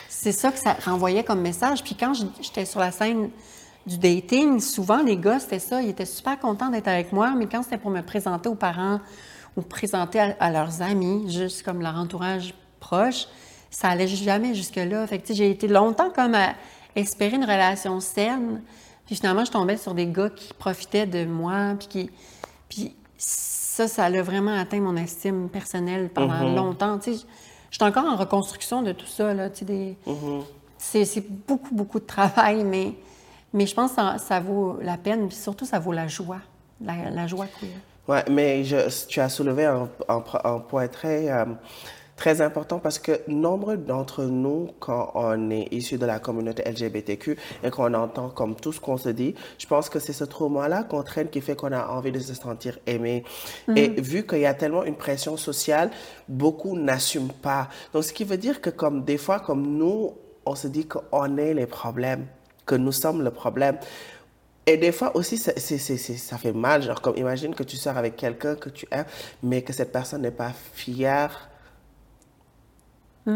C'est ça que ça renvoyait comme message. Puis quand j'étais sur la scène du dating, souvent les gars, c'était ça, ils étaient super contents d'être avec moi, mais quand c'était pour me présenter aux parents ou présenter à, leurs amis, juste comme leur entourage proche, ça allait jamais jusque-là. Fait que, j'ai été longtemps comme à espérer une relation saine. Puis finalement, je tombais sur des gars qui profitaient de moi, puis qui... Puis ça, ça a vraiment atteint mon estime personnelle pendant longtemps. Tu sais, je suis encore en reconstruction de tout ça, là, tu sais, des... C'est c'est beaucoup, beaucoup de travail, mais, mais je pense que ça, ça vaut la peine, puis surtout, ça vaut la joie, la, la joie queer. Ouais, mais je, tu as soulevé un, un pro- un point très, euh, Très important parce que nombre d'entre nous, quand on est issu de la communauté LGBTQ et qu'on entend comme tout ce qu'on se dit, je pense que c'est ce trauma-là qu'on traîne qui fait qu'on a envie de se sentir aimé. Et vu qu'il y a tellement une pression sociale, beaucoup n'assument pas. Donc, ce qui veut dire que comme des fois, comme nous, on se dit qu'on est les problèmes, que nous sommes le problème. Et des fois aussi, ça, ça fait mal. Genre, comme imagine que tu sors avec quelqu'un que tu aimes, mais que cette personne n'est pas fière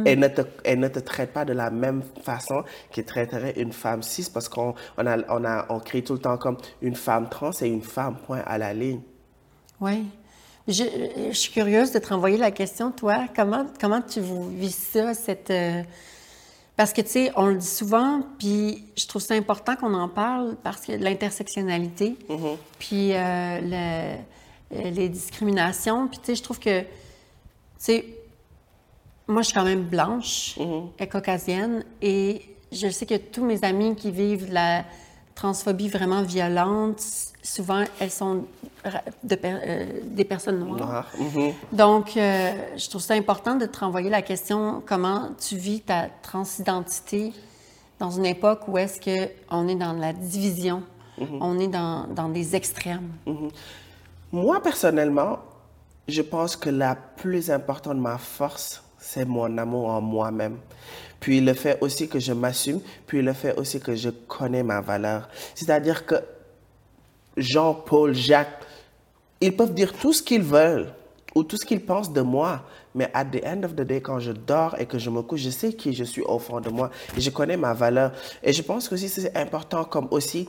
et ne, te, et ne te traite pas de la même façon qu'il traiterait une femme cis parce qu'on on a, on a, on crie tout le temps comme une femme trans et une femme, point à la ligne. Oui. Je, je suis curieuse de te renvoyer la question, toi. Comment, comment tu vis ça, cette... euh, Parce que, tu sais, on le dit souvent, puis je trouve ça important qu'on en parle parce que l'intersectionnalité, puis euh, le- euh, les discriminations, puis tu sais, je trouve que, tu sais, moi, je suis quand même blanche et caucasienne, et je sais que tous mes amis qui vivent la transphobie vraiment violente, souvent, elles sont ra- de per- euh, des personnes noires. Noir. Mhm. Donc, euh, je trouve ça important de te renvoyer la question comment tu vis ta transidentité dans une époque où est-ce que on est dans la division, on est dans, dans des extrêmes? Moi, personnellement, je pense que la plus importante de ma force, c'est mon amour en moi-même. Puis le fait aussi que je m'assume, puis le fait aussi que je connais ma valeur. C'est-à-dire que Jean, Paul, Jacques, ils peuvent dire tout ce qu'ils veulent ou tout ce qu'ils pensent de moi, mais at the end of the day, quand je dors et que je me couche, je sais qui je suis au fond de moi je connais ma valeur. Et je pense que c'est important comme aussi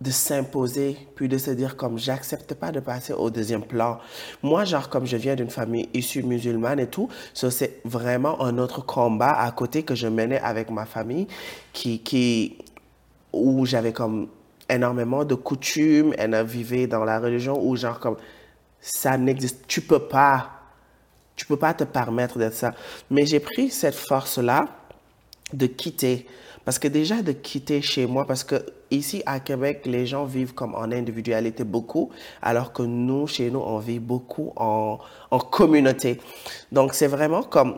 de s'imposer, puis de se dire comme j'accepte pas de passer au deuxième plan. Moi, genre comme je viens d'une famille issue musulmane et tout, ça c'est vraiment un autre combat à côté que je menais avec ma famille, qui, qui, où j'avais comme énormément de coutumes, on vivait dans la religion où genre comme ça n'existe, tu peux pas, tu peux pas te permettre d'être ça. Mais j'ai pris cette force-là de quitter. Parce que déjà de quitter chez moi, parce que ici à Québec, les gens vivent comme en individualité beaucoup, alors que nous, chez nous, on vit beaucoup en, en communauté. Donc c'est vraiment comme,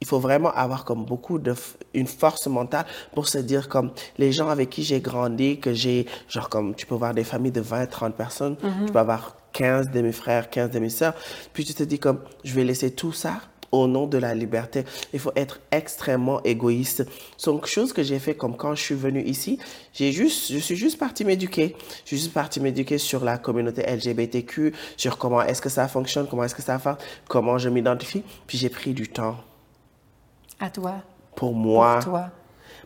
il faut vraiment avoir comme beaucoup de, une force mentale pour se dire comme les gens avec qui j'ai grandi, que j'ai, genre comme tu peux voir des familles de 20, 30 personnes, tu peux avoir 15 demi-frères, 15 demi-sœurs, puis tu te dis comme je vais laisser tout ça au nom de la liberté. Il faut être extrêmement égoïste. Donc, chose que j'ai fait comme quand je suis venue ici, j'ai juste, je suis juste partie m'éduquer. Je suis juste partie m'éduquer sur la communauté LGBTQ, sur comment est-ce que ça fonctionne, comment est-ce que ça fait, comment je m'identifie. Puis j'ai pris du temps À toi, pour moi. pour toi.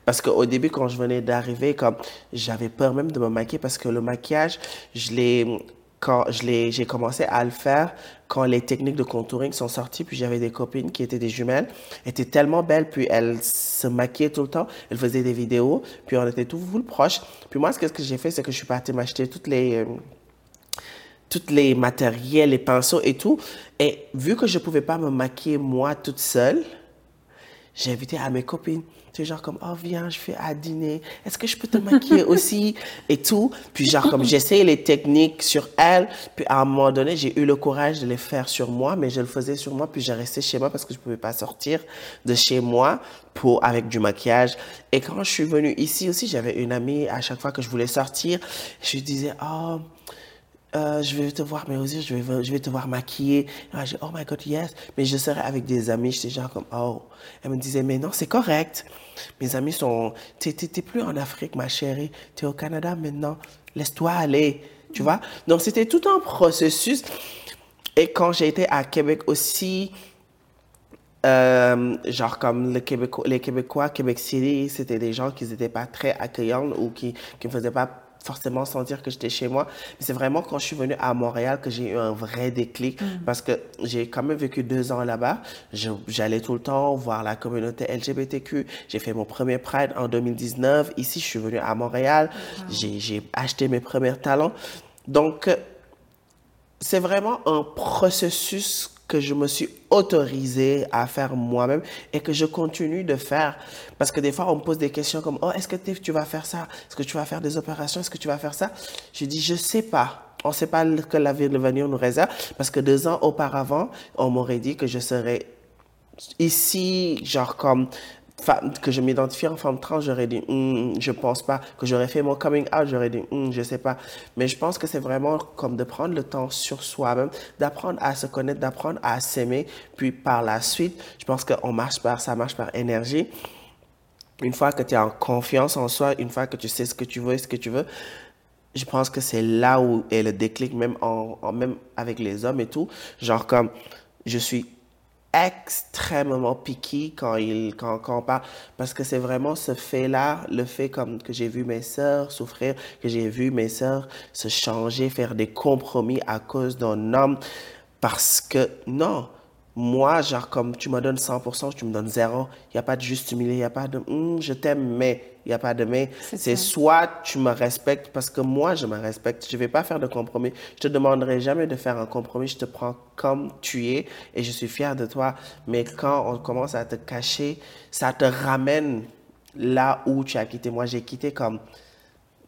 Parce qu'au début, quand je venais d'arriver, comme j'avais peur même de me maquiller parce que le maquillage, je l'ai quand j'ai commencé à le faire quand les techniques de contouring sont sorties puis j'avais des copines qui étaient des jumelles étaient tellement belles puis elles se maquillaient tout le temps elles faisaient des vidéos puis on était tous proches puis moi ce que j'ai fait c'est que je suis partie m'acheter toutes les euh, toutes les matériels, les pinceaux et tout. Et vu que je pouvais pas me maquiller moi toute seule, j'ai invité à mes copines. C'est genre comme, oh viens, je fais à dîner. Est-ce que je peux te maquiller [LAUGHS] aussi? Et tout. Puis genre comme j'essayais les techniques sur elles. Puis à un moment donné, j'ai eu le courage de les faire sur moi, mais je le faisais sur moi. Puis j'ai resté chez moi parce que je pouvais pas sortir de chez moi pour, avec du maquillage. Et quand je suis venue ici aussi, j'avais une amie, à chaque fois que je voulais sortir, je disais, oh, euh, je vais te voir mes yeux, je vais, je vais te voir maquiller. Et moi, j'ai, oh my God, yes. Mais je serais avec des amis, j'étais genre comme, oh. Elle me disait, mais non, c'est correct. Mes amis sont, t'es, t'es, plus en Afrique, ma chérie. T'es au Canada maintenant. Laisse-toi aller. Tu vois? Donc, c'était tout un processus. Et quand j'ai été à Québec aussi, euh, genre comme les Québécois, Québec City, c'était des gens qui n'étaient pas très accueillants ou qui me faisaient pas forcément sentir que j'étais chez moi. Mais c'est vraiment quand je suis venue à Montréal que j'ai eu un vrai déclic parce que j'ai quand même vécu deux ans là-bas. J'allais tout le temps voir la communauté LGBTQ. J'ai fait mon premier Pride en 2019. Ici, je suis venue à Montréal. J'ai j'ai acheté mes premiers talents. Donc, euh, c'est vraiment un processus que je me suis autorisé à faire moi-même et que je continue de faire. Parce que des fois, on me pose des questions comme, oh, est-ce que tu vas faire ça? Est-ce que tu vas faire des opérations? Est-ce que tu vas faire ça? Je dis, je sais pas. On sait pas que l'avenir nous réserve. Parce que deux ans auparavant, on m'aurait dit que je serais ici, genre comme que je m'identifie en femme trans, j'aurais dit, Hmm, je pense pas. Que j'aurais fait mon coming out, j'aurais dit, Hmm, je sais pas. Mais je pense que c'est vraiment comme de prendre le temps sur soi-même, d'apprendre à se connaître, d'apprendre à s'aimer. Puis par la suite, je pense qu'on marche par, ça marche par énergie. Une fois que tu es en confiance en soi, une fois que tu sais ce que tu veux et ce que tu veux, je pense que c'est là où est le déclic, même, en- même avec les hommes et tout. Genre comme, je suis extrêmement piqué quand, il, quand, quand on parle, parce que c'est vraiment ce fait-là, le fait comme que j'ai vu mes sœurs souffrir, que j'ai vu mes sœurs se changer, faire des compromis à cause d'un homme, parce que non, moi, genre, comme tu me donnes 100%, tu me donnes zéro. Il n'y a pas de juste humilié, il n'y a pas de Hum, je t'aime, mais il n'y a pas de mais. C'est soit tu me respectes parce que moi, je me respecte. Je ne vais pas faire de compromis. Je te demanderai jamais de faire un compromis. Je te prends comme tu es et je suis fier de toi. Mais quand on commence à te cacher, ça te ramène là où tu as quitté. Moi, j'ai quitté comme.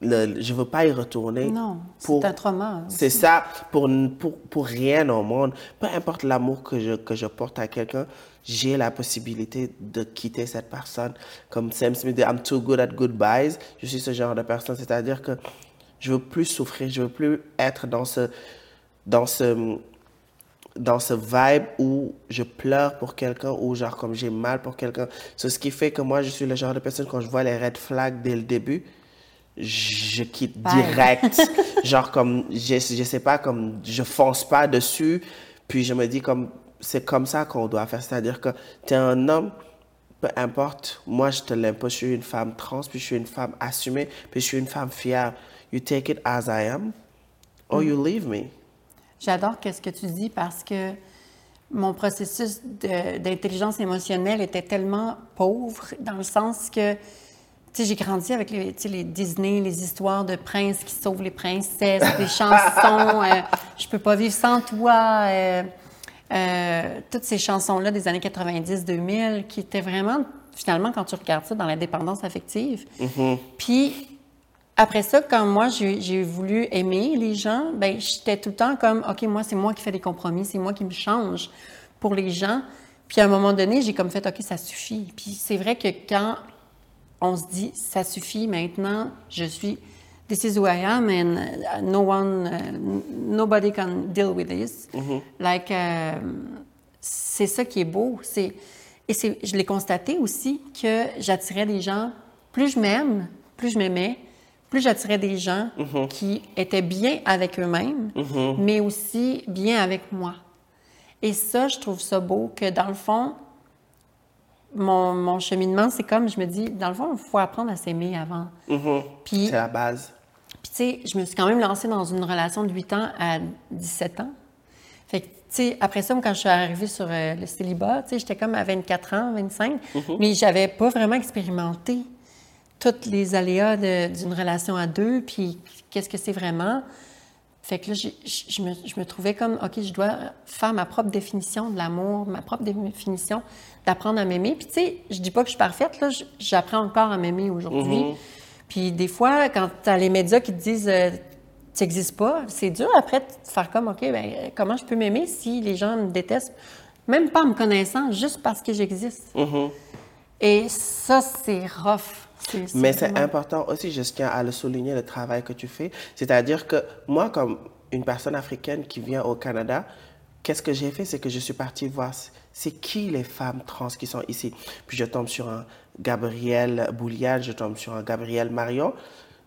Le, je veux pas y retourner. Non, c'est un trauma. c'est ça, pour, pour, pour rien au monde. Peu importe l'amour que je, que je porte à quelqu'un, j'ai la possibilité de quitter cette personne. Comme Sam Smith dit, I'm too good at goodbyes. Je suis ce genre de personne. C'est-à-dire que je veux plus souffrir, je veux plus être dans ce, dans ce, dans ce vibe où je pleure pour quelqu'un ou genre comme j'ai mal pour quelqu'un. C'est ce qui fait que moi, je suis le genre de personne, quand je vois les red flags dès le début, je quitte Bye. direct. [LAUGHS] genre comme, je, je sais pas, comme je fonce pas dessus. Puis je me dis comme, c'est comme ça qu'on doit faire. C'est-à-dire que tu es un homme, peu importe, moi je te l'impose, je suis une femme trans, puis je suis une femme assumée, puis je suis une femme fière. You take it as I am, or you leave me. J'adore ce que tu dis parce que mon processus d'intelligence émotionnelle était tellement pauvre dans le sens que, j'ai grandi avec les, Disney, les histoires de princes qui sauvent les princesses, les chansons, euh, Je peux pas vivre sans toi, euh, euh, toutes ces chansons-là des années 90-2000 qui étaient vraiment, finalement, quand tu regardes ça, dans la dépendance affective. Puis, après ça, quand moi, j'ai j'ai voulu aimer les gens, ben j'étais tout le temps comme, OK, moi, c'est moi qui fais des compromis, c'est moi qui me change pour les gens. Puis, à un moment donné, j'ai comme fait, OK, ça suffit. Puis, c'est vrai que quand on se dit, ça suffit, maintenant, je suis, this is who I am, and uh, no one, uh, nobody can deal with this. Like, euh, c'est ça qui est beau. C'est, et c'est, je l'ai constaté aussi que j'attirais des gens, plus je m'aime, plus je m'aimais, plus j'attirais des gens qui étaient bien avec eux-mêmes, mais aussi bien avec moi. Et ça, je trouve ça beau que dans le fond, mon, mon cheminement, c'est comme, je me dis, dans le fond, il faut apprendre à s'aimer avant. Puis, C'est la base. puis, tu sais, je me suis quand même lancée dans une relation de 8 ans à 17 ans. Fait que, tu sais, après ça, quand je suis arrivée sur euh, le célibat, tu sais, j'étais comme à 24 ans, 25, mais j'avais pas vraiment expérimenté tous les aléas d'une relation à deux, puis qu'est-ce que c'est vraiment. Fait que là, je je me, je me trouvais comme, OK, je dois faire ma propre définition de l'amour, ma propre définition d'apprendre à m'aimer. Puis, tu sais, je dis pas que je suis parfaite, là, j'apprends encore à m'aimer aujourd'hui. Puis, des fois, quand tu as les médias qui te disent, euh, tu n'existes pas, c'est dur après de faire comme, OK, ben, comment je peux m'aimer si les gens me détestent, même pas en me connaissant, juste parce que j'existe. Et ça, c'est rough. Mais c'est important aussi, je tiens à le souligner, le travail que tu fais. C'est-à-dire que moi, comme une personne africaine qui vient au Canada, qu'est-ce que j'ai fait? C'est que je suis partie voir c'est qui les femmes trans qui sont ici. Puis je tombe sur un Gabriel Boulial, je tombe sur un Gabriel Marion.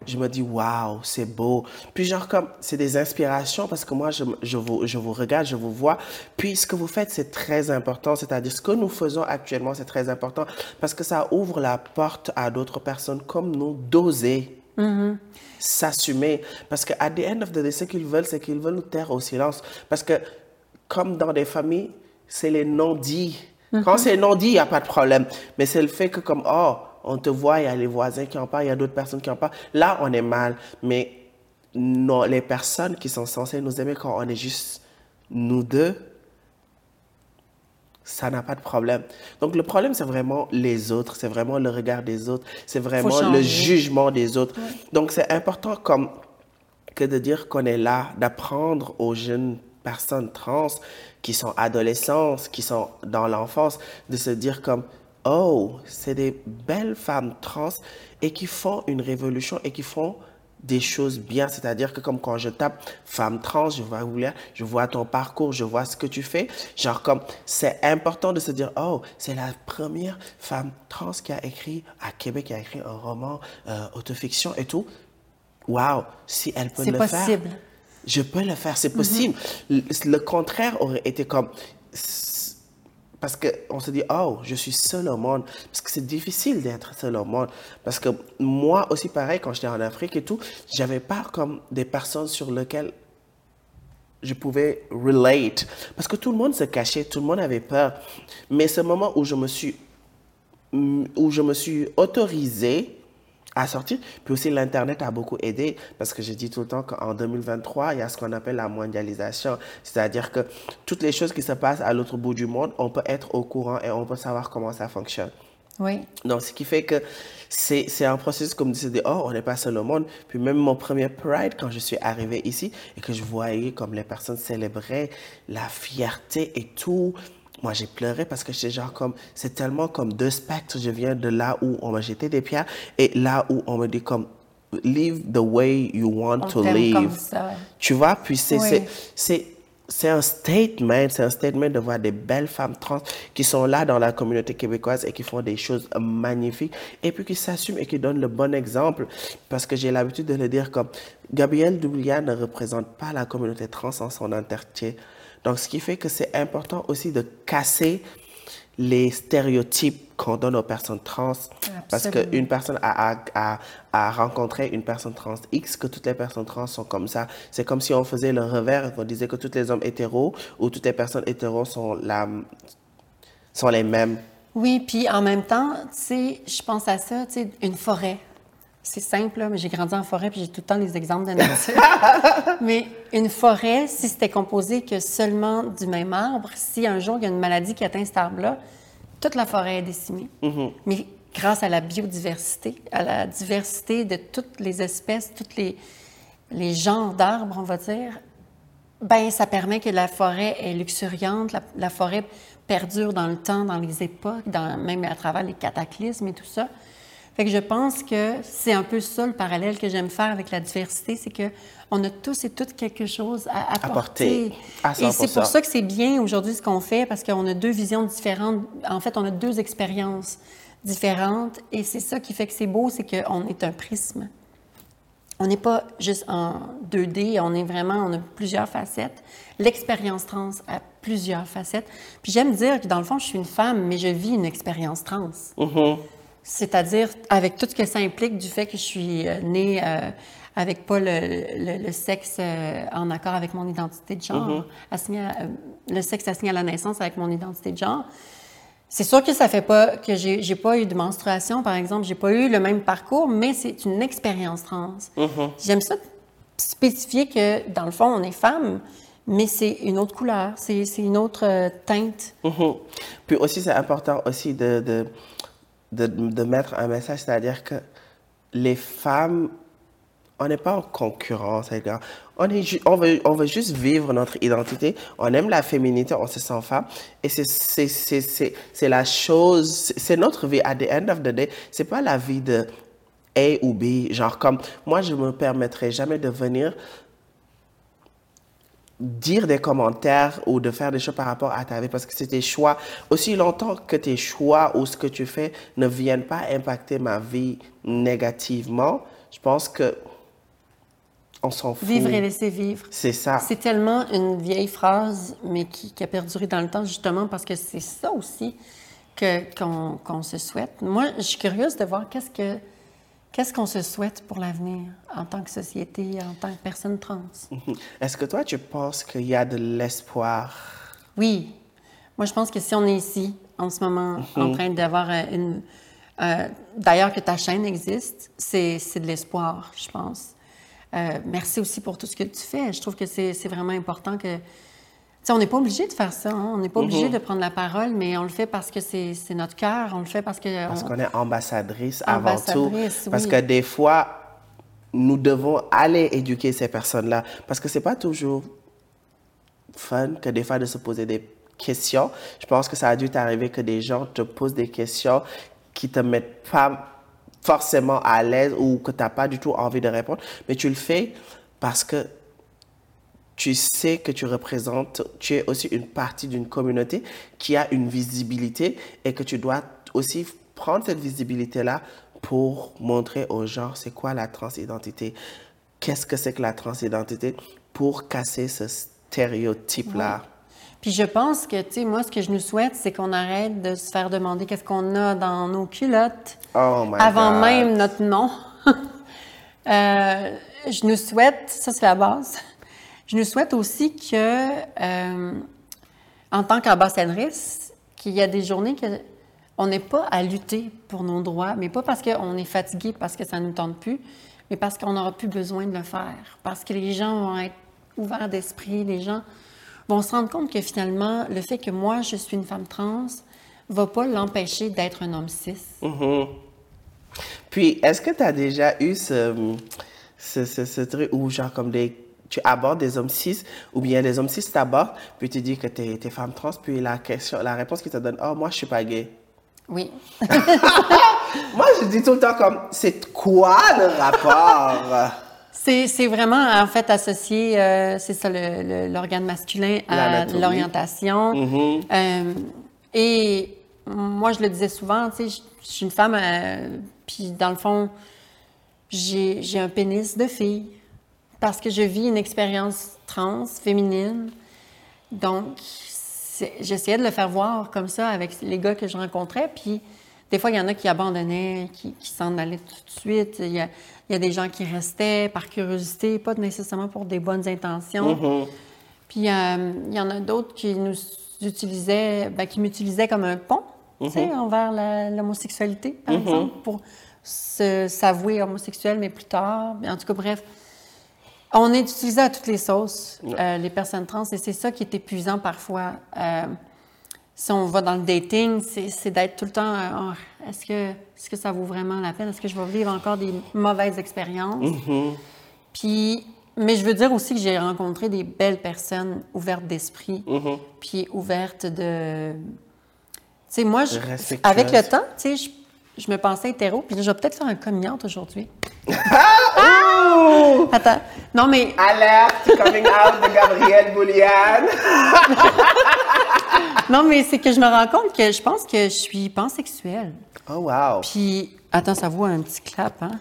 Je me dis, waouh, c'est beau. Puis genre comme, c'est des inspirations parce que moi, je, je, vous, je vous regarde, je vous vois. Puis ce que vous faites, c'est très important. C'est-à-dire, ce que nous faisons actuellement, c'est très important parce que ça ouvre la porte à d'autres personnes comme nous d'oser s'assumer. Parce que at the end of the day, ce qu'ils veulent, c'est qu'ils veulent nous taire au silence. Parce que, comme dans des familles, c'est les non-dits. Quand c'est non-dit, il n'y a pas de problème. Mais c'est le fait que comme, oh, on te voit, il y a les voisins qui en parlent, il y a d'autres personnes qui en parlent. Là, on est mal. Mais non, les personnes qui sont censées nous aimer quand on est juste nous deux, ça n'a pas de problème. Donc le problème, c'est vraiment les autres, c'est vraiment le regard des autres, c'est vraiment le jugement des autres. Donc c'est important comme que de dire qu'on est là, d'apprendre aux jeunes personnes trans qui sont adolescents, qui sont dans l'enfance, de se dire comme, oh, c'est des belles femmes trans et qui font une révolution et qui font des choses bien, c'est-à-dire que comme quand je tape femme trans, je vois, je vois ton parcours, je vois ce que tu fais, genre comme c'est important de se dire oh c'est la première femme trans qui a écrit à Québec qui a écrit un roman euh, autofiction et tout, waouh si elle peut C'est le possible. faire, je peux le faire, c'est possible. Le, le contraire aurait été comme parce qu'on se dit, oh, je suis seul au monde. Parce que c'est difficile d'être seul au monde. Parce que moi aussi, pareil, quand j'étais en Afrique et tout, j'avais pas comme des personnes sur lesquelles je pouvais relate. Parce que tout le monde se cachait, tout le monde avait peur. Mais ce moment où je me suis, où je me suis autorisé à sortir, puis aussi l'Internet a beaucoup aidé parce que je dis tout le temps qu'en 2023, il y a ce qu'on appelle la mondialisation. C'est-à-dire que toutes les choses qui se passent à l'autre bout du monde, on peut être au courant et on peut savoir comment ça fonctionne. Oui. Donc, ce qui fait que c'est c'est un processus comme de se dire, oh, on n'est pas seul au monde. Puis même mon premier Pride, quand je suis arrivée ici et que je voyais comme les personnes célébraient la fierté et tout, moi j'ai pleuré parce que j'étais genre comme, c'est tellement comme deux spectres. Je viens de là où on m'a jeté des pierres et là où on me dit comme, live the way you want On to live. comme ça. Tu vois, puis c'est Oui. c'est- c'est c'est un statement, c'est un statement de voir des belles femmes trans qui sont là dans la communauté québécoise et qui font des choses magnifiques et puis qui s'assument et qui donnent le bon exemple parce que j'ai l'habitude de le dire comme Gabrielle Doublia ne représente pas la communauté trans en son entièreté. Donc ce qui fait que c'est important aussi de casser les stéréotypes qu'on donne aux personnes trans parce Absolument. qu'une personne a, a, a, a rencontré une personne trans X, que toutes les personnes trans sont comme ça. C'est comme si on faisait le revers et qu'on disait que tous les hommes hétéros ou toutes les personnes hétéros sont, la, sont les mêmes. Oui, puis en même temps, tu sais, je pense à ça, tu sais, une forêt. C'est simple, là, mais j'ai grandi en forêt, puis j'ai tout le temps les exemples de nature. [LAUGHS] mais une forêt, si c'était composé que seulement du même arbre, si un jour il y a une maladie qui atteint cet arbre-là, toute la forêt est décimée. Mais grâce à la biodiversité, à la diversité de toutes les espèces, tous les, les genres d'arbres, on va dire, ben, ça permet que la forêt est luxuriante, la, la forêt perdure dans le temps, dans les époques, dans, même à travers les cataclysmes et tout ça. Fait que je pense que c'est un peu ça le parallèle que j'aime faire avec la diversité, c'est que on a tous et toutes quelque chose à apporter. Apporter. À et c'est 100%. pour ça que c'est bien aujourd'hui ce qu'on fait, parce qu'on a deux visions différentes. En fait, on a deux expériences différentes, et c'est ça qui fait que c'est beau, c'est qu'on est un prisme on n'est pas juste en 2D, on est vraiment, on a plusieurs facettes. L'expérience trans a plusieurs facettes. Puis j'aime dire que dans le fond, je suis une femme, mais je vis une expérience trans. C'est-à-dire avec tout ce que ça implique du fait que je suis euh, née euh, avec pas le, le- le sexe euh, en accord avec mon identité de genre, assigné à- euh, le sexe assigné à la naissance avec mon identité de genre. C'est sûr que ça fait pas que j'ai pas eu de menstruation, par exemple, j'ai pas eu le même parcours, mais c'est une expérience trans. J'aime ça spécifier que dans le fond, on est femme, mais c'est une autre couleur, c'est une autre teinte. Mhm. Puis aussi, c'est important aussi de, de, de, de mettre un message, c'est-à-dire que les femmes, on n'est pas en concurrence, gars. On, est on, veut, on veut juste vivre notre identité. On aime la féminité, on se sent femme. Et c'est- la chose, c'est notre vie. At the end of the day, c'est pas la vie de A ou B. Genre comme, moi, je me permettrai jamais de venir dire des commentaires ou de faire des choses par rapport à ta vie parce que c'est tes choix. Aussi longtemps que tes choix ou ce que tu fais ne viennent pas impacter ma vie négativement, je pense que on s'en fout. Vivre et laisser vivre. C'est ça. C'est tellement une vieille phrase, mais qui, qui a perduré dans le temps, justement, parce que c'est ça aussi que, qu'on, qu'on se souhaite. Moi, je suis curieuse de voir qu'est-ce que qu'est-ce qu'on se souhaite pour l'avenir en tant que société, en tant que personne trans? [LAUGHS] Est-ce que toi, tu penses qu'il y a de l'espoir? Oui. Moi, je pense que si on est ici, en ce moment, en train d'avoir euh, une... euh, D'ailleurs, que ta chaîne existe, c'est de l'espoir, je pense. Euh, merci aussi pour tout ce que tu fais. Je trouve que c'est c'est vraiment important que... On n'est pas obligé de faire ça. hein. On n'est pas obligé de prendre la parole, mais on le fait parce que c'est notre cœur. On le fait parce que... Parce on- qu'on est ambassadrice avant tout. Ambassadrice, Parce oui. que des fois, nous devons aller éduquer ces personnes-là. Parce que c'est pas toujours fun que des fois de se poser des questions. Je pense que ça a dû t'arriver que des gens te posent des questions qui te mettent pas forcément à l'aise ou que tu n'as pas du tout envie de répondre, mais tu le fais parce que tu sais que tu représentes, tu es aussi une partie d'une communauté qui a une visibilité et que tu dois aussi prendre cette visibilité-là pour montrer aux gens c'est quoi la transidentité, qu'est-ce que c'est que la transidentité pour casser ce stéréotype-là. Puis je pense que, tu sais, moi, ce que je nous souhaite, c'est qu'on arrête de se faire demander qu'est-ce qu'on a dans nos culottes Oh my avant God. même notre nom. [LAUGHS] Euh, je nous souhaite, ça c'est la base, je nous souhaite aussi que, euh, en tant qu'ambassadrice, qu'il y a des journées que on n'est pas à lutter pour nos droits, mais pas parce qu'on est fatigué, parce que ça ne nous tente plus, mais parce qu'on n'aura plus besoin de le faire, parce que les gens vont être ouverts d'esprit, les gens vont se rendre compte que finalement, le fait que moi, je suis une femme trans, va pas l'empêcher d'être un homme cis. Puis, est-ce que tu as déjà eu ce, ce, ce truc où, genre, comme des, tu abordes des hommes cis, ou bien des hommes cis t'abordent, puis tu dis que tu es, femme trans, puis la, question, la réponse qu'ils te donnent, oh, moi, je suis pas gay. Oui. [LAUGHS] [LAUGHS] Moi, je dis tout le temps comme, c'est quoi le rapport? C'est vraiment, en fait, associé, euh, c'est ça, l'organe masculin à l'orientation. Mhm. Euh, et moi, je le disais souvent, tu sais, je suis une femme, euh, puis dans le fond, j'ai un pénis de fille parce que je vis une expérience trans, féminine. Donc, j'essayais de le faire voir comme ça avec les gars que je rencontrais. Puis, des fois, il y en a qui abandonnaient, qui, qui s'en allaient tout de suite. Il y, a, il y a des gens qui restaient par curiosité, pas nécessairement pour des bonnes intentions. Puis, euh, il y en a d'autres qui nous utilisaient, ben, qui m'utilisaient comme un pont, tu sais, envers la- l'homosexualité, par exemple, pour s'avouer homosexuel, mais plus tard. En tout cas, bref. On est utilisé à toutes les sauces, euh, les personnes trans, et c'est ça qui est épuisant parfois. Euh, si on va dans le dating, c'est d'être tout le temps, euh, Oh, est-ce que, est que ça vaut vraiment la peine? Est-ce que je vais vivre encore des mauvaises expériences? Puis, mais je veux dire aussi que j'ai rencontré des belles personnes ouvertes d'esprit, puis ouvertes de... Tu sais, moi, je- avec le temps, tu sais, je, je me pensais hétéro, puis là, je vais peut-être faire un coming out aujourd'hui. Attends. Non, mais Alerte, coming out de Gabrielle Bouliane. [LAUGHS] Non, mais c'est que je me rends compte que je pense que je suis pansexuelle. Oh, wow. Puis, attends, ça vaut un petit clap, hein?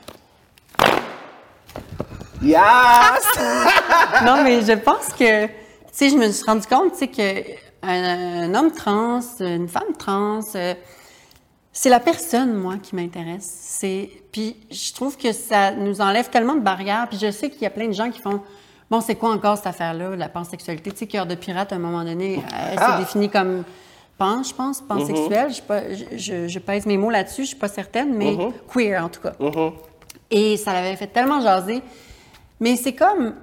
Yes! [LAUGHS] Non, mais je pense que, tu sais, je me suis rendu compte, tu sais, que un, un homme trans, une femme trans, euh, c'est la personne, moi, qui m'intéresse. C'est, puis je trouve que ça nous enlève tellement de barrières. Puis je sais qu'il y a plein de gens qui font, bon, c'est quoi encore cette affaire-là, la pansexualité? Tu sais, Cœur de pirate, à un moment donné, elle Ah! s'est définie comme pan, je pense, pansexuelle. Je, sais pas- je, je- je pèse mes mots là-dessus, je suis pas certaine, mais queer, en tout cas. Et ça l'avait fait tellement jaser. Mais c'est comme,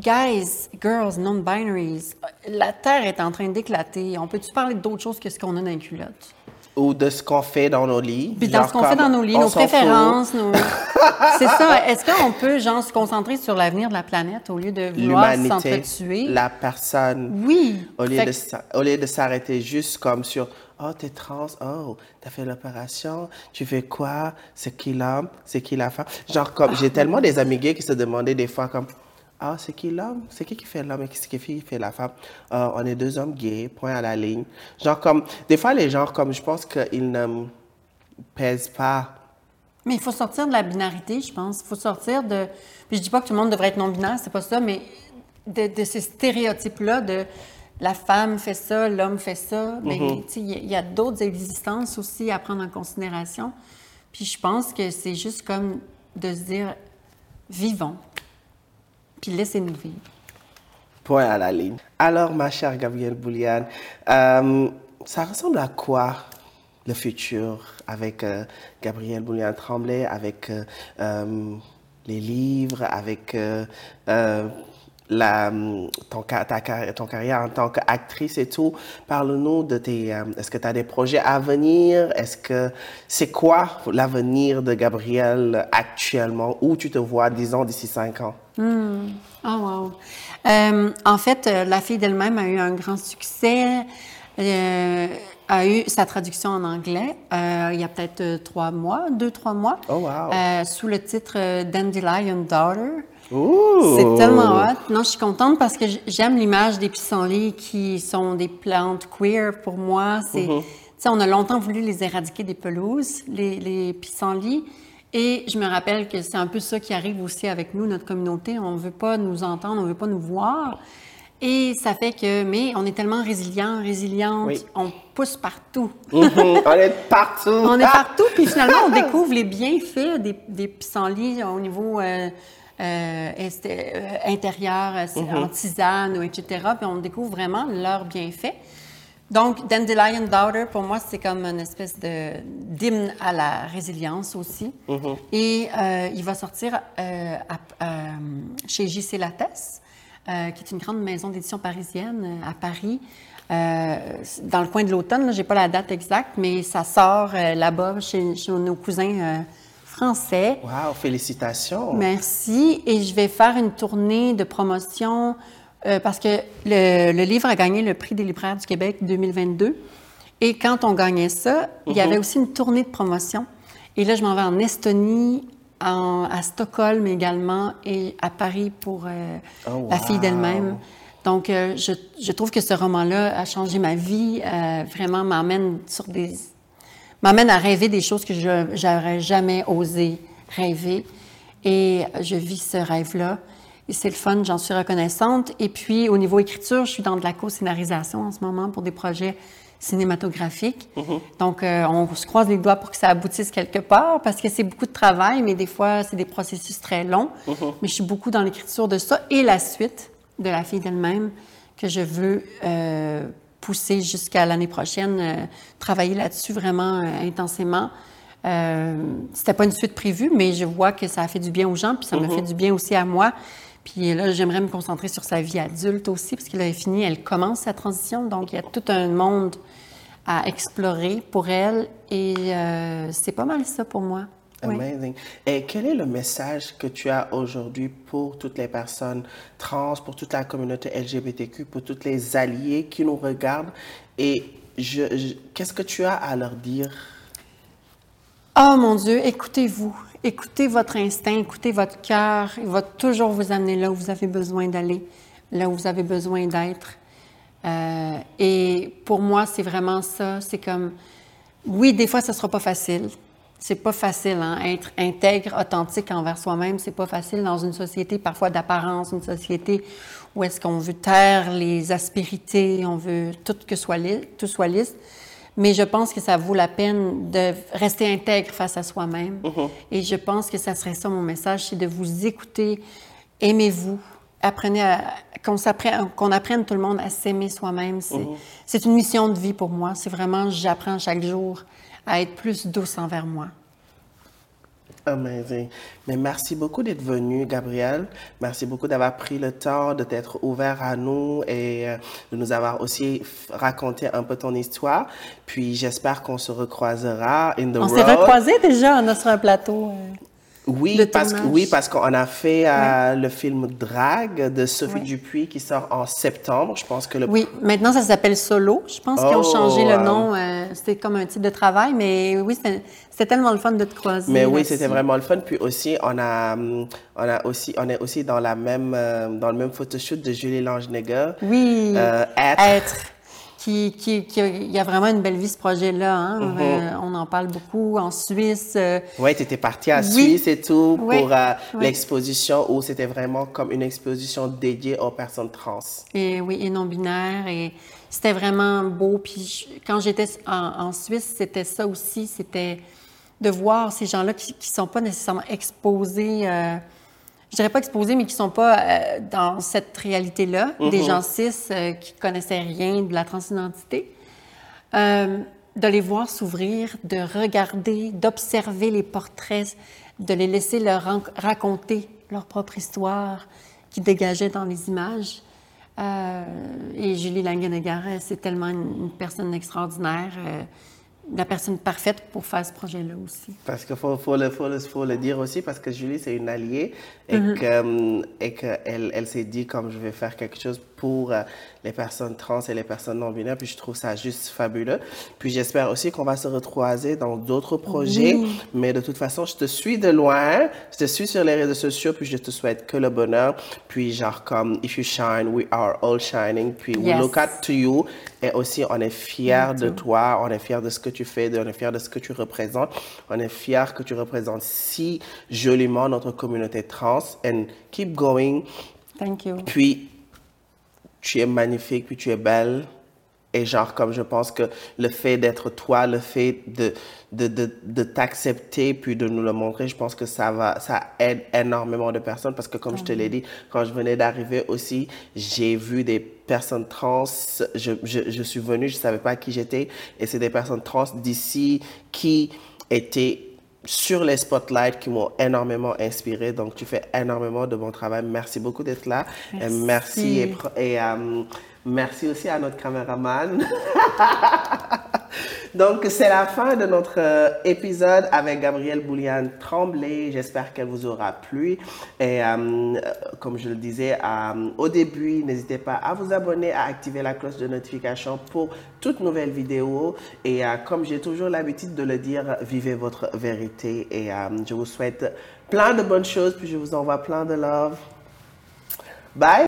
guys, girls, non-binaries, la Terre est en train d'éclater. On peut-tu parler d'autre chose que ce qu'on a dans les culottes? Ou de ce qu'on fait dans nos lits. Puis dans ce qu'on fait dans nos lits, nos préférences, nos... [LAUGHS] c'est ça. Est-ce qu'on peut, genre, se concentrer sur l'avenir de la planète au lieu de vouloir s'entretuer? la personne. Oui. Au lieu, de, au lieu de s'arrêter juste comme sur Oh, t'es trans, oh, t'as fait l'opération, tu fais quoi, c'est qui l'homme, c'est qui la femme. Genre, comme, j'ai tellement des amis gays qui se demandaient des fois comme Ah, c'est qui l'homme, c'est qui qui fait l'homme et c'est qui qui fait la femme? Ah, on est deux hommes gays, point à la ligne. Genre, comme, des fois, les gens, comme, je pense qu'ils ne pèsent pas. Mais il faut sortir de la binarité, je pense. Il faut sortir de. Puis je dis pas que tout le monde devrait être non-binaire, c'est pas ça, mais de, de ces stéréotypes-là de la femme fait ça, l'homme fait ça. Mais tu sais, il y a- il y a, d'autres existences aussi à prendre en considération. Puis je pense que c'est juste comme de se dire vivons, puis laissez-nous vivre. Point à la ligne. Alors, ma chère Gabrielle Bouliane, euh, ça ressemble à quoi le futur avec euh, Gabrielle Bouliane Tremblay, avec euh, les livres, avec la, ton, ta, ton carrière en tant qu'actrice et tout? Parle-nous de tes... Est-ce que tu as des projets à venir? Est-ce que... C'est quoi l'avenir de Gabrielle actuellement? Où tu te vois, disons, d'ici cinq ans? Oh, wow. Euh, en fait, euh, La fille d'elle-même a eu un grand succès, euh, a eu sa traduction en anglais euh, il y a peut-être trois mois, deux, trois mois, Oh, wow. sous le titre Dandelion Daughter. C'est tellement hot. Non, je suis contente parce que j'aime l'image des pissenlits qui sont des plantes queer pour moi. C'est, tu sais, on a longtemps voulu les éradiquer des pelouses, les, les pissenlits. Et je me rappelle que c'est un peu ça qui arrive aussi avec nous, notre communauté. On ne veut pas nous entendre, on ne veut pas nous voir. Et ça fait que, mais on est tellement résilients, résilientes, Oui. on pousse partout. Mhm, on est partout. On est Ah! partout, puis finalement, on découvre les bienfaits des, des pissenlits au niveau euh, euh, est- euh, intérieur, euh, c'est en tisane, etc. Puis on découvre vraiment leurs bienfaits. Donc, Dandelion Daughter, pour moi, c'est comme une espèce de d'hymne à la résilience aussi. Et euh, il va sortir euh, à- euh, chez JC Lattès, euh, qui est une grande maison d'édition parisienne à Paris. Dans le coin de l'automne, je n'ai pas la date exacte, mais ça sort là-bas chez, chez nos cousins français. Wow, félicitations. Merci. Et je vais faire une tournée de promotion euh, parce que le, le livre a gagné le prix des libraires du Québec 2022. Et quand on gagnait ça, il y avait aussi une tournée de promotion. Et là, je m'en vais en Estonie, en- à Stockholm également et à Paris pour euh, Oh, La fille d'elle-même. Donc, euh, je, je trouve que ce roman-là a changé ma vie, euh, vraiment m'amène sur des, m'amène à rêver des choses que je n'aurais jamais osé rêver. Et je vis ce rêve-là. C'est le fun, j'en suis reconnaissante. Et puis, au niveau écriture, je suis dans de la co-scénarisation en ce moment pour des projets cinématographiques. Donc, euh, on se croise les doigts pour que ça aboutisse quelque part parce que c'est beaucoup de travail, mais des fois, c'est des processus très longs. Mais je suis beaucoup dans l'écriture de ça et la suite de La fille d'elle-même que je veux euh, pousser jusqu'à l'année prochaine, euh, travailler là-dessus vraiment intensément. Euh, C'était pas une suite prévue, mais je vois que ça a fait du bien aux gens, puis ça me fait du bien aussi à moi. Puis là, j'aimerais me concentrer sur sa vie adulte aussi, parce qu'elle est finie, elle commence sa transition, donc il y a tout un monde à explorer pour elle, et euh, c'est pas mal ça pour moi. Amazing. Et quel est le message que tu as aujourd'hui pour toutes les personnes trans, pour toute la communauté LGBTQ, pour tous les alliés qui nous regardent? Et qu'est-ce que tu as à leur dire? Oh mon Dieu, écoutez-vous. Écoutez votre instinct, écoutez votre cœur. Il va toujours vous amener là où vous avez besoin d'aller, là où vous avez besoin d'être. Euh, et pour moi, c'est vraiment ça. C'est comme, oui, des fois, ce sera pas facile. C'est pas facile, hein? Être intègre, authentique envers soi-même, c'est pas facile dans une société parfois d'apparence, une société où est-ce qu'on veut taire les aspérités, on veut tout que soit tout soit lisse. Mais je pense que ça vaut la peine de rester intègre face à soi-même. Et je pense que ça serait ça mon message, c'est de vous écouter, aimez-vous, apprenez à, qu'on, apprenne tout le monde à s'aimer soi-même. C'est, c'est une mission de vie pour moi. C'est vraiment, j'apprends chaque jour à être plus douce envers moi. Amazing. Mais merci beaucoup d'être venu, Gabriel. Merci beaucoup d'avoir pris le temps, de t'être ouvert à nous et euh, de nous avoir aussi raconté un peu ton histoire. Puis j'espère qu'on se recroisera in the On road. s'est recroisés déjà, on a sur un plateau. Oui, parce que, oui, parce qu'on a fait euh, le film Drag de Sophie. Dupuis qui sort en septembre. Je pense que le Oui, maintenant ça s'appelle Solo. Je pense qu'ils ont Oh, changé le nom. euh, c'était comme un type de travail, mais oui, c'était, tellement le fun de te croiser. Mais oui, c'était vraiment le fun. Puis aussi, on a, on a aussi, on est aussi dans la même, euh, dans le même photoshoot de Julie Langenegger. Oui, Euh, être. être. Qui, qui, qui- il y a vraiment une belle vie, ce projet-là. hein. Mm-hmm. Euh, on en parle beaucoup en Suisse. euh, Ouais, tu étais partie à Oui. Suisse et tout Oui. pour euh, Oui. l'exposition où c'était vraiment comme une exposition dédiée aux personnes trans. Et oui, et non binaire. Et c'était vraiment beau. Puis je- quand j'étais en, en Suisse, c'était ça aussi. C'était de voir ces gens-là qui ne sont pas nécessairement exposés, euh, je dirais pas exposés, mais qui sont pas euh, dans cette réalité-là. Des gens cis euh, qui connaissaient rien de la transidentité. Euh, de les voir s'ouvrir, de regarder, d'observer les portraits, de les laisser leur raconter leur propre histoire qui dégageait dans les images. Euh, et Julie Langenegger, c'est tellement une, une personne extraordinaire. Euh, la personne parfaite pour faire ce projet-là aussi. Parce qu'il faut, faut, le, faut, le, faut le dire aussi, parce que Julie, c'est une alliée et que, et qu'elle elle s'est dit, comme je vais faire quelque chose pour euh, les personnes trans et les personnes non-binaires, puis je trouve ça juste fabuleux. Puis j'espère aussi qu'on va se retrouver dans d'autres projets, mais de toute façon, je te suis de loin, je te suis sur les réseaux sociaux, puis je te souhaite que le bonheur. Puis genre comme, if you shine, we are all shining, puis we Yes. look at to you, et aussi on est fiers de toi, on est fiers de ce que tu fais, on est fiers de ce que tu représentes, on est fiers que tu représentes si joliment notre communauté trans, and keep going. Thank you. Puis, tu es magnifique, puis tu es belle. Et genre, comme je pense que le fait d'être toi, le fait de, de, de, de t'accepter, puis de nous le montrer, je pense que ça va, ça aide énormément de personnes. Parce que comme je te l'ai dit, quand je venais d'arriver aussi, j'ai vu des personnes trans, je, je, je suis venue, je savais pas qui j'étais, et c'est des personnes trans d'ici qui étaient sur les spotlights qui m'ont énormément inspiré. Donc, tu fais énormément de bon travail. Merci beaucoup d'être là. Et Merci. merci et, euh, merci aussi à notre caméraman. [LAUGHS] Donc, c'est la fin de notre euh, épisode avec Gabrielle Bouliane Tremblay. J'espère qu'elle vous aura plu. Et euh, comme je le disais euh, au début, n'hésitez pas à vous abonner, à activer la cloche de notification pour toute nouvelle vidéo. Et comme j'ai toujours l'habitude de le dire, vivez votre vérité. Et je vous souhaite plein de bonnes choses, puis je vous envoie plein de love. Bye!